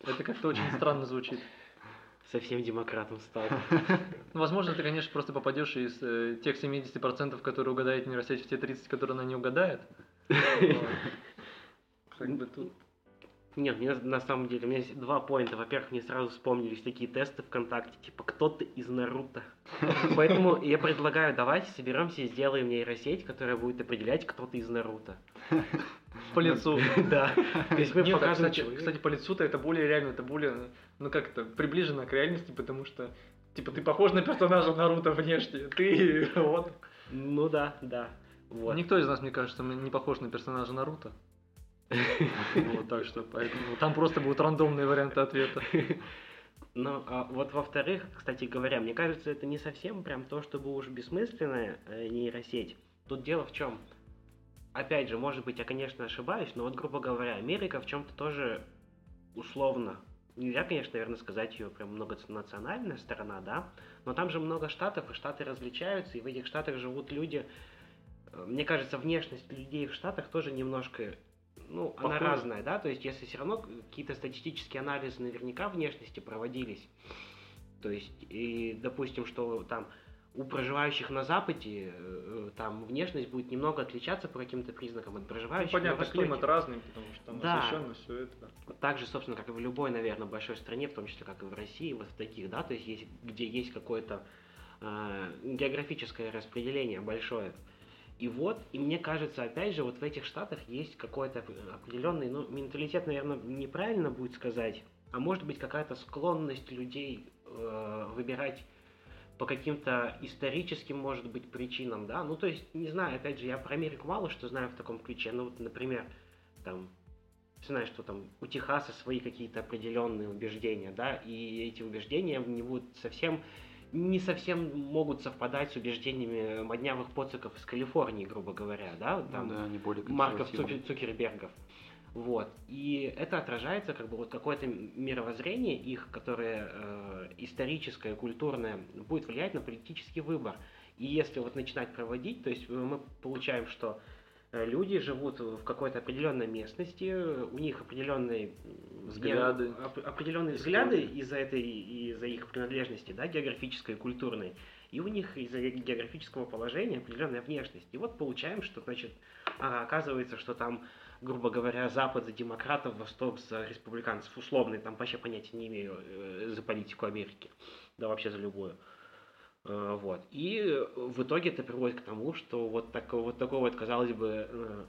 Это как-то очень странно звучит. Совсем демократом стал. Ну, возможно, ты, конечно, просто попадешь из э, тех 70%, которые угадает нейросеть, в те 30%, которые она не угадает. Как бы тут... Нет, мне на самом деле, у меня есть два поинта. Во-первых, мне сразу вспомнились такие тесты ВКонтакте, типа кто ты из Наруто. Поэтому я предлагаю, давайте соберемся и сделаем нейросеть, которая будет определять, кто ты из Наруто. По лицу. Да. То есть мы а, покажем кстати, по лицу-то это более реально, это более, ну как это, приближено к реальности, потому что Типа, ты похож на персонажа Наруто внешне. Ты вот. Ну да, да. Вот. Никто из нас, мне кажется, не похож на персонажа Наруто. Вот, так что, поэтому там просто будут рандомные варианты ответа. Ну, а вот во-вторых, кстати говоря, мне кажется, это не совсем прям то, чтобы уж бессмысленная э, нейросеть. Тут дело в чем? Опять же, может быть, я, конечно, ошибаюсь, но вот, грубо говоря, Америка в чем-то тоже условно нельзя, конечно, наверное, сказать ее прям многонациональная сторона, да, но там же много штатов, и штаты различаются, и в этих штатах живут люди. Э, мне кажется, внешность людей в штатах тоже немножко ну, Похоже. она разная, да, то есть если все равно какие-то статистические анализы наверняка внешности проводились, то есть, и, допустим, что там у проживающих на Западе э, там внешность будет немного отличаться по каким-то признакам от проживающих ну, понятно, на Востоке. климат разный, потому что там да. освещенно все это. Так же, собственно, как и в любой, наверное, большой стране, в том числе, как и в России, вот в таких, да, то есть, есть где есть какое-то э, географическое распределение большое, и вот, и мне кажется, опять же, вот в этих штатах есть какой-то определенный, ну, менталитет, наверное, неправильно будет сказать, а может быть какая-то склонность людей э, выбирать по каким-то историческим, может быть, причинам, да, ну, то есть, не знаю, опять же, я про Америку мало что знаю в таком ключе, ну, вот, например, там, знаешь, что там у Техаса свои какие-то определенные убеждения, да, и эти убеждения не будут совсем не совсем могут совпадать с убеждениями моднявых поциков из Калифорнии, грубо говоря, да, ну там да, они более Марков Цукер, Цукербергов. Вот. И это отражается как бы вот какое-то мировоззрение их, которое э, историческое, культурное, будет влиять на политический выбор. И если вот начинать проводить, то есть мы получаем, что Э, люди живут в какой-то определенной местности, у них определенные взгляды, определенные взгляды из-за этой из-за их принадлежности, да, географической и культурной, и у них из-за географического положения определенная внешность. И вот получаем, что значит а, оказывается, что там грубо говоря, Запад за демократов, Восток за республиканцев, условный, там вообще понятия не имею э, за политику Америки, да вообще за любую. Э, вот. И в итоге это приводит к тому, что вот, так, вот такой вот, казалось бы, э,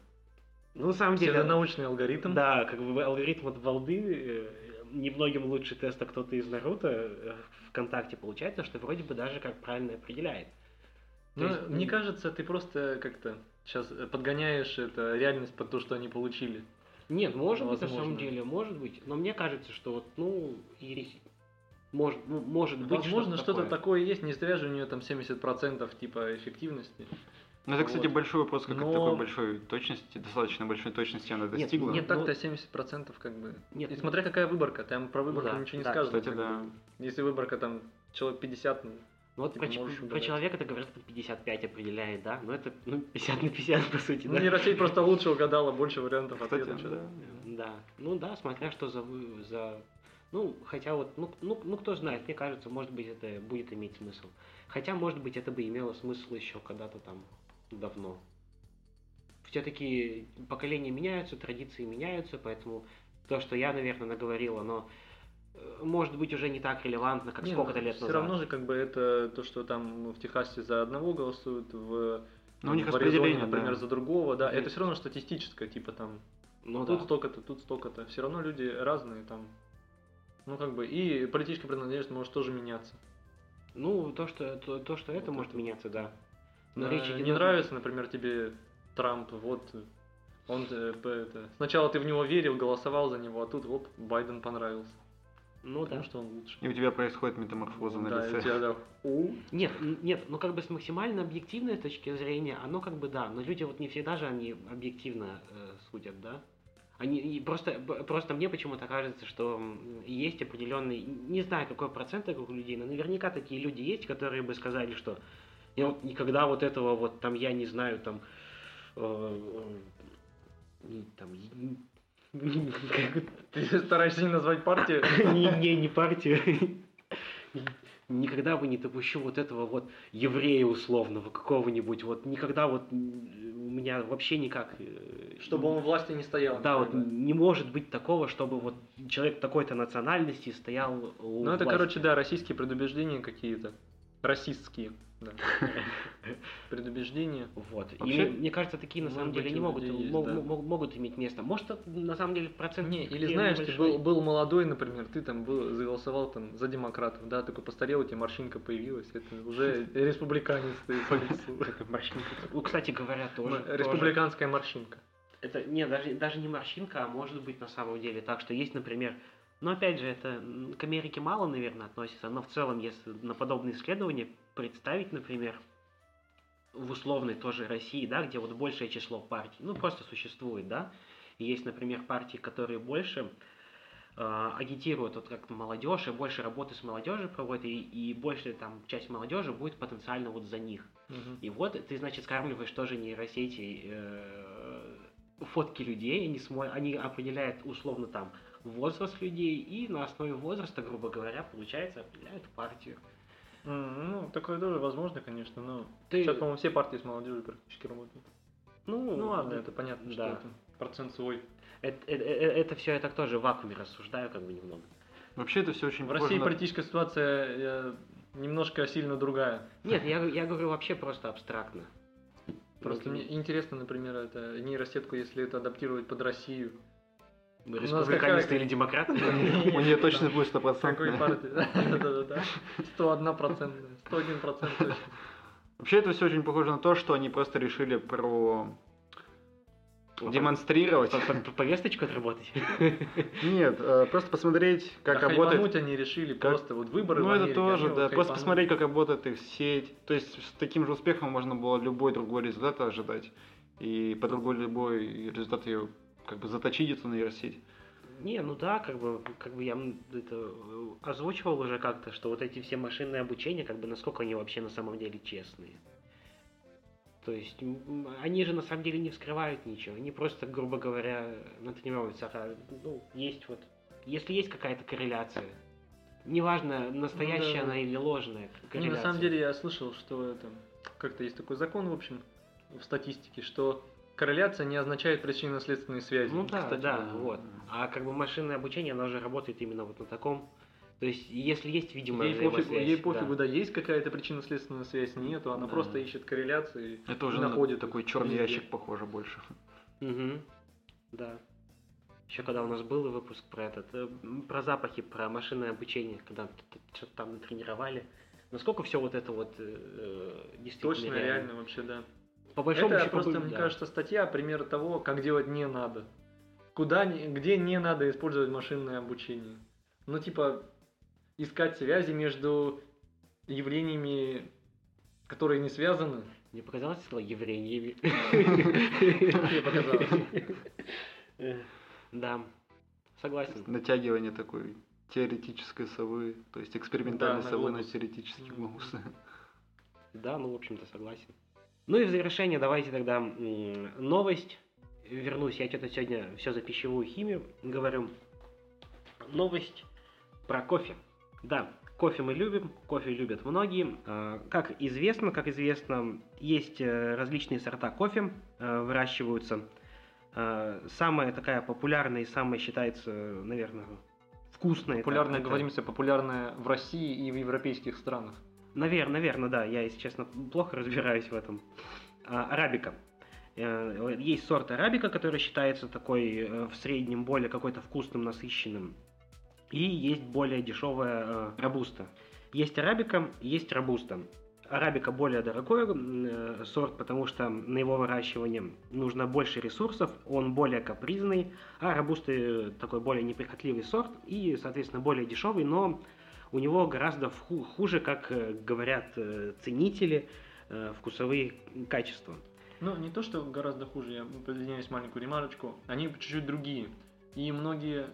ну, на самом деле... научный алгоритм. Да, как бы алгоритм от балды, э, немногим лучше теста кто-то из Наруто ВКонтакте получается, что вроде бы даже как правильно определяет. Ну, есть, мне кажется, ты просто как-то сейчас подгоняешь это реальность под то, что они получили. Нет, может Возможно. быть, на самом деле, может быть. Но мне кажется, что вот, ну, может, ну, может быть, Возможно, что-то, такое. такое есть, не зря же у нее там 70% типа эффективности. Ну, это, кстати, вот. большой вопрос, как Но... такой большой точности, достаточно большой точности она достигла. Нет, нет так-то 70% как бы. Нет, и смотря какая выборка, там про выборку да, ничего не да, скажут. Кстати, да. Бы. Если выборка там человек 50, ну, ну вот типа, про, про человека это говорят, это 55 определяет, да? Но это ну, 50 на 50, по сути, ну, да? нейросеть просто лучше угадала, больше вариантов ответа. Да. да. Ну да, смотря что за, за ну, хотя вот, ну, ну, ну, кто знает, мне кажется, может быть, это будет иметь смысл. Хотя, может быть, это бы имело смысл еще когда-то там давно. Все-таки поколения меняются, традиции меняются, поэтому то, что я, наверное, наговорил, оно э, может быть уже не так релевантно, как сколько-то лет все назад. Все равно же как бы это то, что там в Техасе за одного голосуют, в, ну, у них в Аризоне, например, да. за другого, да, это все равно статистическое, типа там ну, тут да. столько-то, тут столько-то. Все равно люди разные там. Ну, как бы, и политическая принадлежность может тоже меняться. Ну, то, что, то, то, что это вот может это. меняться, да. Но а, речь идет... Не нравится, например, тебе Трамп, вот он э, это, сначала ты в него верил, голосовал за него, а тут вот Байден понравился. Ну Потому да. что он лучше. И у тебя происходит метаморфоза на да, лице. У тебя, да. У. Нет, нет, ну как бы с максимально объективной точки зрения, оно как бы да, но люди вот не всегда же они объективно э, судят, да? Они, просто, просто мне почему-то кажется, что есть определенный, не знаю, какой процент таких людей, но наверняка такие люди есть, которые бы сказали, что я вот никогда вот этого вот там, я не знаю, там, э, э, там ты стараешься не назвать партию? Не, не, не партию. Никогда бы не допущу вот этого вот еврея условного какого-нибудь, вот никогда вот у меня вообще никак... Э, чтобы он у власти не стоял. Да, вот не может быть такого, чтобы вот человек такой-то национальности стоял у Ну, это, короче, да, российские предубеждения какие-то. Расистские да, предубеждения. Вот. Вообще, и мне кажется, такие на самом деле не могут, есть, да. могут иметь место. Может, это на самом деле процент... Не, или знаешь, ты небольшой. был, был молодой, например, ты там был, заголосовал там за демократов, да, такой постарел, у тебя морщинка появилась, это уже республиканец ты по лицу. Морщинка. Ну, кстати говоря, тоже. Республиканская морщинка. Это не даже, даже не морщинка, а может быть на самом деле так, что есть, например, но опять же, это к Америке мало, наверное, относится, но в целом, если на подобные исследования представить, например, в условной тоже России, да, где вот большее число партий, ну просто существует, да, и есть, например, партии, которые больше э, агитируют вот как молодежь и больше работы с молодежью проводят, и, и больше там часть молодежи будет потенциально вот за них. И вот ты, значит, скармливаешь тоже нейросети э, фотки людей, они, смо- они определяют условно там возраст людей, и на основе возраста, грубо говоря, получается, определяют партию. Ну, такое тоже возможно, конечно, но Ты- сейчас, по-моему, все партии с молодежью практически работают. Ну, Ну ладно, это понятно, что да. это процент свой. Это, все я так тоже в вакууме рассуждаю, как бы немного. Вообще это все очень В России на- политическая ситуация э, немножко сильно другая. Нет, я, я говорю вообще просто абстрактно. Просто мне интересно, например, это нейросетку, если это адаптировать под Россию. Нас республиканисты или демократы? У нее точно будет Какой стопроцентная. партии? Да-да-да. 101 процентная. 101 процент точно. Вообще это все очень похоже на то, что они просто решили про демонстрировать. По- по- Повесточку отработать? Нет, э, просто посмотреть, как Да работает. они решили как- просто вот выборы Ну это тоже, да. Просто посмотреть, как работает их сеть. То есть с таким же успехом можно было любой другой результат ожидать. И по другой любой результат ее как бы заточить эту нейросеть. Не, ну да, как бы, как бы я это э, озвучивал уже как-то, что вот эти все машинные обучения, как бы насколько они вообще на самом деле честные. То есть они же на самом деле не вскрывают ничего, они просто, грубо говоря, натренируются. А, ну, есть вот, если есть какая-то корреляция, неважно, настоящая Ну да. она или ложная корреляция. на самом деле я слышал, что это как-то есть такой закон, в общем, в статистике, что корреляция не означает причинно-следственные связи. Ну да, Кстати, да, да. вот. А как бы машинное обучение, оно же работает именно вот на таком. То есть, если есть видимая Ей пофигу, ей да. пофигу, да. есть какая-то причинно-следственная связь, нету, она Да. просто ищет корреляции. Это уже на находит такой черный везде. ящик похоже больше. Мгм. Да. Еще когда у нас был выпуск про этот, э, про запахи, про машинное обучение, когда что-то там натренировали. Насколько все вот это вот э, э, действительно Точно, реально вообще, да. По большому Это счету, просто, бы- мне да. кажется, статья пример того, как делать не надо. Куда, не- где не надо использовать машинное обучение. Ну, типа, искать связи между явлениями, которые не связаны. Мне показалось, слово евреи. Мне показалось. Да, согласен. Натягивание такой теоретической совы, то есть экспериментальной Да, на совы на теоретический глобус. Да, ну, в общем-то, согласен. Ну и в завершение давайте тогда новость. Вернусь, я что-то сегодня все за пищевую химию говорю. Новость про кофе. Да, кофе мы любим, кофе любят многие. А, Как известно, как известно, есть э, различные сорта кофе, э, выращиваются. А, Самая такая популярная и самая считается, наверное, вкусная. это- Популярное, это- популярное в России и в европейских странах. Наверное, наверное, да. Я, если честно, плохо разбираюсь в этом. А, Арабика. Э, Есть сорт арабика, который считается такой э, в среднем более какой-то вкусным, насыщенным. И есть более дешевая э, робуста. Есть арабика, есть робуста. Арабика более дорогой сорт, потому что на его выращивание нужно больше ресурсов, он более капризный, а робуста э, такой более неприхотливый сорт и, соответственно, более дешевый, но у него гораздо хуже, как э, говорят э, ценители, э, вкусовые качества. Ну, не то, что гораздо хуже, я присоединяюсь маленькую ремарочку. Они чуть-чуть другие. И многие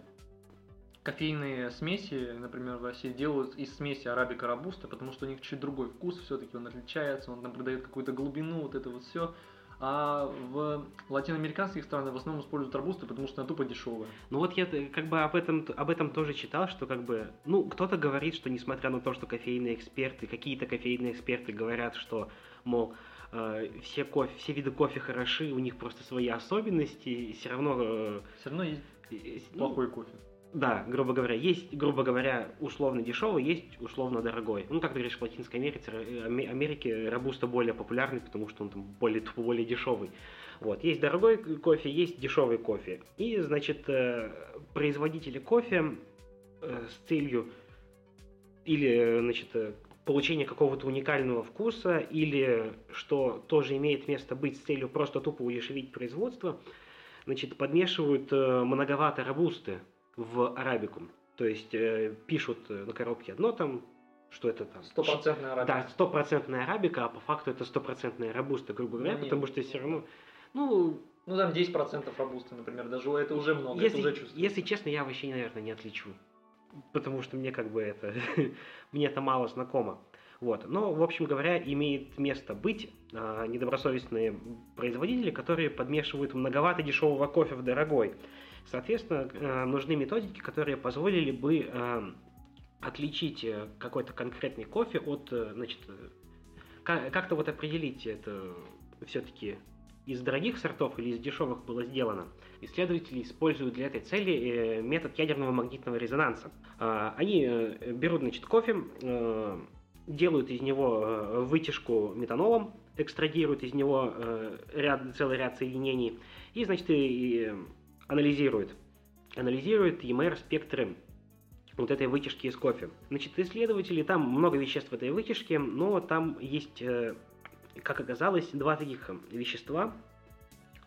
кофейные смеси, например, в России делают из смеси арабика робуста, потому что у них чуть другой вкус, все-таки он отличается, он там придает какую-то глубину, вот это вот все. А в латиноамериканских странах в основном используют робусты, потому что она тупо дешевая. Ну вот я т- как бы об этом, об этом тоже читал, что как бы, ну, кто-то говорит, что несмотря на то, что кофейные эксперты, какие-то кофейные эксперты говорят, что, мол, э, все, кофе, все виды кофе хороши, у них просто свои особенности, все равно... э, Все равно есть э, ну, плохой кофе. Да, грубо говоря, есть, грубо говоря, условно дешевый, есть условно дорогой. Ну, как ты говоришь, в Латинской Америке, э, Америке робуста более популярный, потому что он там более, более дешевый. Вот, есть дорогой кофе, есть дешевый кофе. И, значит, э, производители кофе э, с целью или, значит, получения какого-то уникального вкуса, или, что тоже имеет место быть с целью просто тупо удешевить производство, значит, подмешивают многовато робусты в арабику. То есть э, пишут на коробке одно там, что это там... Стопроцентная арабика. Да, стопроцентная арабика, а по факту это стопроцентная рабуста, грубо говоря, ну, потому что все равно... Ну, ну там 10% рабусты, например, даже это уже много, если, это уже чувствуется. Если честно, я вообще, наверное, не отличу. Потому что мне как бы это... мне это мало знакомо. Вот. Но, в общем говоря, имеет место быть а, недобросовестные производители, которые подмешивают многовато дешевого кофе в дорогой. Соответственно, э, нужны методики, которые позволили бы э, отличить э, какой-то конкретный кофе от, значит, как-то вот определить это все-таки из дорогих сортов или из дешевых было сделано. Исследователи используют для этой цели метод ядерного магнитного резонанса. Они берут значит, кофе, делают из него вытяжку метанолом, экстрадируют из него ряд, целый ряд соединений и, значит, и анализирует. Анализирует EMR-спектры вот этой вытяжки из кофе. Значит, исследователи, там много веществ в этой вытяжке, но там есть, э, как оказалось, два таких вещества.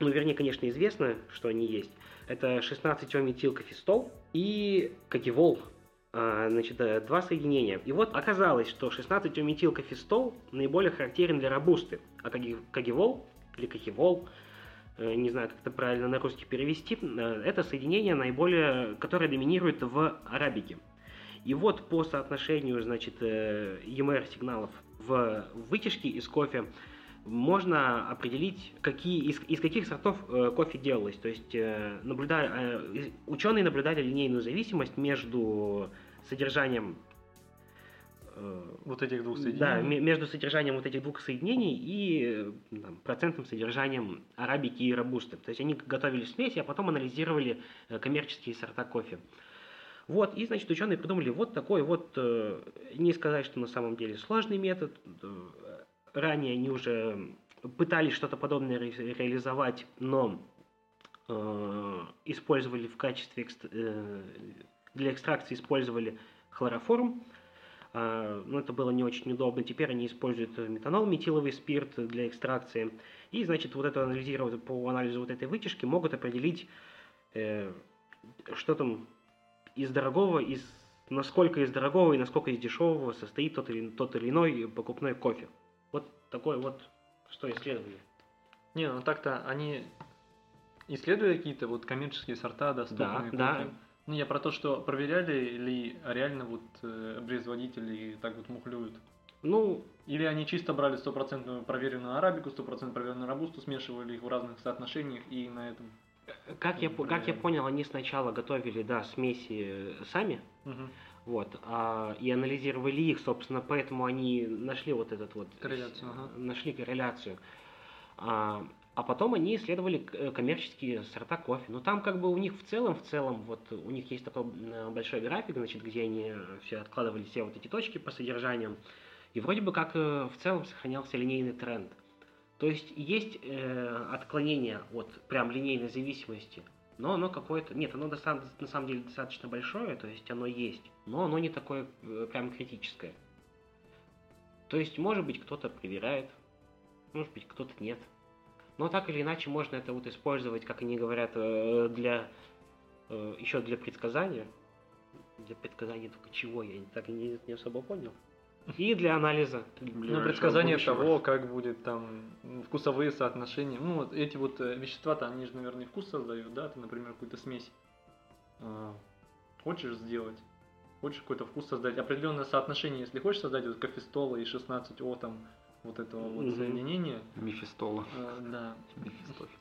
Ну, вернее, конечно, известно, что они есть. Это 16-метилкофестол и кагивол. А, значит, э, два соединения. И вот оказалось, что 16-метилкофестол наиболее характерен для робусты, а кагивол или кагивол не знаю, как это правильно на русский перевести, э, это соединение наиболее, которое доминирует в арабике. И вот по соотношению, значит, э, в вытяжке из кофе можно определить, какие, из, из каких сортов кофе делалось. То есть наблюдая, ученые наблюдали линейную зависимость между содержанием Э, вот этих двух соединений? Да, между содержанием вот этих двух соединений и э, там, процентным содержанием арабики и робусты. То есть они готовили смеси, а потом анализировали э, коммерческие сорта кофе. Вот, и, значит, ученые придумали вот такой вот, не сказать, что на самом деле сложный метод. Ранее они уже пытались что-то подобное ре- реализовать, но э, использовали в качестве экст- э, для экстракции использовали хлороформ. Ну, это было не очень удобно. Теперь они используют метанол, метиловый спирт для экстракции. И, значит, вот это анализировать по анализу вот этой вытяжки могут определить, э, что там из дорогого, из насколько из дорогого и насколько из дешевого состоит тот или, тот или иной покупной кофе. Вот такое вот что исследование. Не, ну так-то они исследуют какие-то вот коммерческие сорта доступные да, кофе. Да, ну, я про то, что проверяли ли реально вот э, производители так вот мухлюют. Ну, или они чисто брали стопроцентную проверенную арабику, стопроцентную проверенную рабусту, смешивали их в разных соотношениях и на этом. Как я, как я понял, они сначала готовили, да, смеси сами, угу. вот, а, и анализировали их, собственно, поэтому они нашли вот этот вот... Корреляцию, ага. Нашли корреляцию. А, а потом они исследовали э, коммерческие сорта кофе. Но там как бы у них в целом, в целом, вот у них есть такой э, большой график, значит, где они все откладывали все вот эти точки по содержаниям. И вроде бы как э, в целом сохранялся линейный тренд. То есть есть э, отклонение от прям линейной зависимости, но оно какое-то... Нет, оно на самом деле достаточно большое, то есть оно есть, но оно не такое э, прям критическое. То есть, может быть, кто-то проверяет, может быть, кто-то нет. Но так или иначе можно это вот использовать, как они говорят, э, для э, еще для предсказания. Для предсказания только чего, я так и не, не особо понял. И для анализа. Ну, предсказание будущего. того, как будет там вкусовые соотношения. Ну, вот эти вот э, вещества-то, они же, наверное, вкус создают, да? Ты, например, какую-то смесь хочешь сделать, хочешь какой-то вкус создать, определенное соотношение, если хочешь создать вот кофестола и 16О там вот этого вот соединения. Мефистола. Э, да. Мефистофель.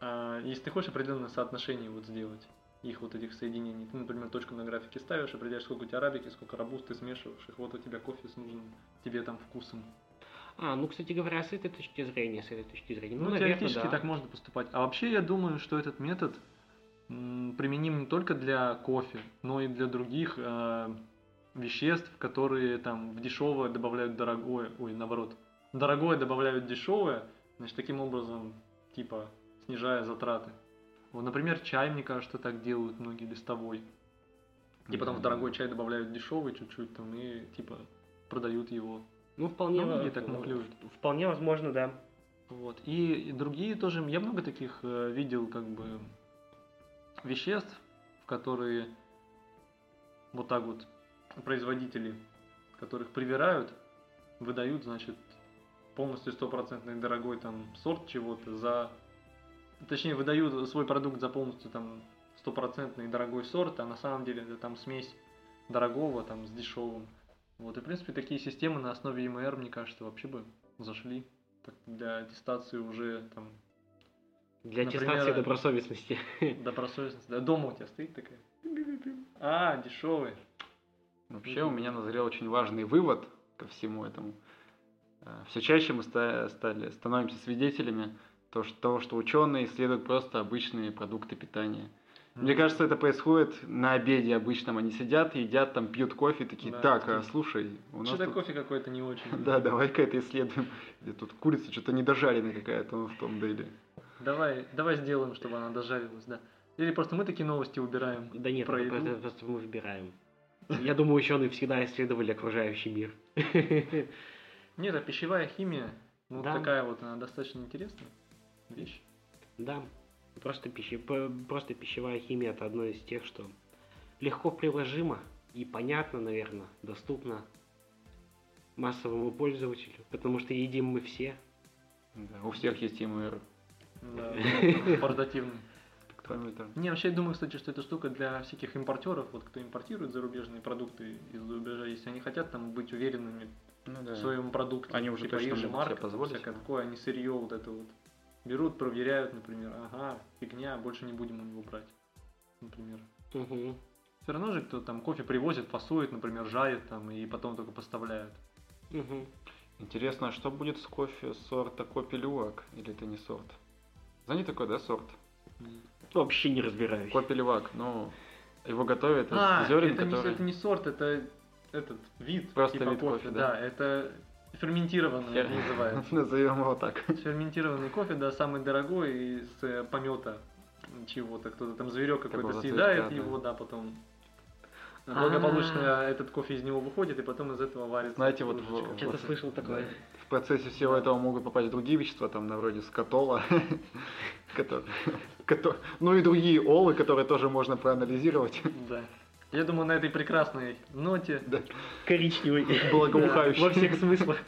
А, если ты хочешь определенное соотношение вот сделать их вот этих соединений, ты, например, точку на графике ставишь, определяешь, сколько у тебя арабики, сколько рабуз ты смешиваешь, их вот у тебя кофе с нужным тебе там вкусом. А, ну, кстати говоря, с этой точки зрения, с этой точки зрения, ну, ну наверное, теоретически да. так можно поступать. А вообще я думаю, что этот метод применим не только для кофе, но и для других э, веществ, которые там в дешевое добавляют дорогое, ой, наоборот, дорогое добавляют дешевое, значит, таким образом, типа, снижая затраты. Вот, например, чай, мне кажется, так делают многие листовой. И потом в дорогой чай добавляют дешевый чуть-чуть там и типа продают его. Ну, вполне, Ну, многие так муфлируют. вполне возможно, да. Вот. И, и другие тоже, я много таких э, видел как бы веществ, в которые вот так вот производители, которых привирают, выдают, значит, полностью стопроцентный дорогой там сорт чего-то за... Точнее, выдают свой продукт за полностью там стопроцентный дорогой сорт, а на самом деле это там смесь дорогого там с дешевым. Вот, и в принципе такие системы на основе ИМР, мне кажется, вообще бы зашли так, для аттестации уже там Для Например, аттестации добросовестности. добросовестности. Да, дома у тебя стоит такая. А, дешевый. Вообще у меня назрел очень важный вывод ко всему этому. Все чаще мы ста- стали, становимся свидетелями что, того, что ученые исследуют просто обычные продукты питания. Мне кажется, это происходит на обеде обычном. Они сидят, едят, там пьют кофе, такие, Да, так, а, такие, слушай, у нас Что-то кофе какой-то не очень. Да, давай-ка это исследуем. Тут курица что-то недожаренная какая-то ну, в том деле. Давай, давай сделаем, чтобы она дожарилась, да. Или просто мы такие новости убираем. Да нет, Про это еду. просто, просто мы выбираем. Я думаю, ученые всегда исследовали окружающий мир. Нет, а пищевая химия, ну Да. такая вот, она достаточно интересная вещь. Да, просто, пище- просто пищевая химия это одно из тех, что легко приложимо и понятно, наверное, доступно массовому пользователю, потому что едим мы все. Да, у всех есть ИМР. Да, портативный. Спектрометр. Не, вообще я думаю, кстати, что эта штука для всяких импортеров, вот кто импортирует зарубежные продукты из-за рубежа, если они хотят там быть уверенными Ну в да. своем продукте, Они уже типа точно их же марка, себе позволить, всякое такое, они сырье вот это вот берут, проверяют, например, ага, фигня, больше не будем его брать, например. Мгм. Все равно же кто там кофе привозит, фасует, например, жарит там и потом только поставляют. Мгм. Интересно, а что будет с кофе сорта Копи Лювак? Или это не сорт? Знаете такой, да, сорт? Вообще не разбираюсь. Копи Лювак, ну, его готовят из А, зерен, это, которые... не, это не сорт, это этот вид Просто типа вид кофе, да. это ферментированный Хер- называется. Назовем его так. Ферментированный кофе, да, самый дорогой из э, помета чего-то. Кто-то там зверек какой-то съедает его, да. да, потом благополучно этот кофе из него выходит, и потом из этого варится. Знаете, вот Что-то слышал такое. В процессе всего этого могут попасть другие вещества, там, на вроде скотола, ну и другие олы, которые тоже можно проанализировать. Да. Я думаю, на этой прекрасной ноте. Да. Коричневый. Благоухающий. Во всех смыслах.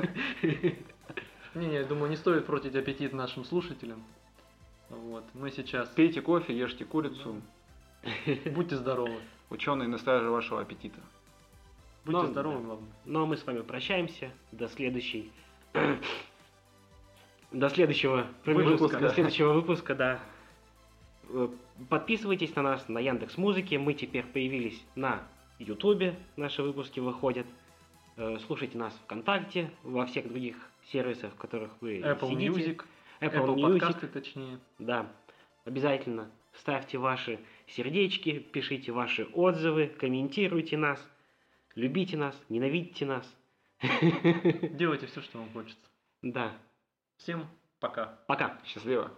Не, я думаю, не стоит портить аппетит нашим слушателям. Вот. Мы сейчас. Пейте кофе, ешьте курицу. Будьте здоровы. Ученые на страже вашего аппетита. Будьте Ну, здоровы, главное. Ну а мы с вами прощаемся. До следующей... До следующего Выпуска. До следующего выпуска, да. Э, Подписывайтесь на нас на Яндекс Музыке. Мы теперь появились на Ютубе. Наши выпуски выходят. Э, Слушайте нас ВКонтакте, во всех других сервисах, в которых вы Apple сидите. Music, Apple, Apple Music. подкасты точнее. Да, обязательно ставьте ваши сердечки, пишите ваши отзывы, комментируйте нас, любите нас, ненавидите нас. Делайте все, что вам хочется. Да, Всем пока. пока. Счастливо.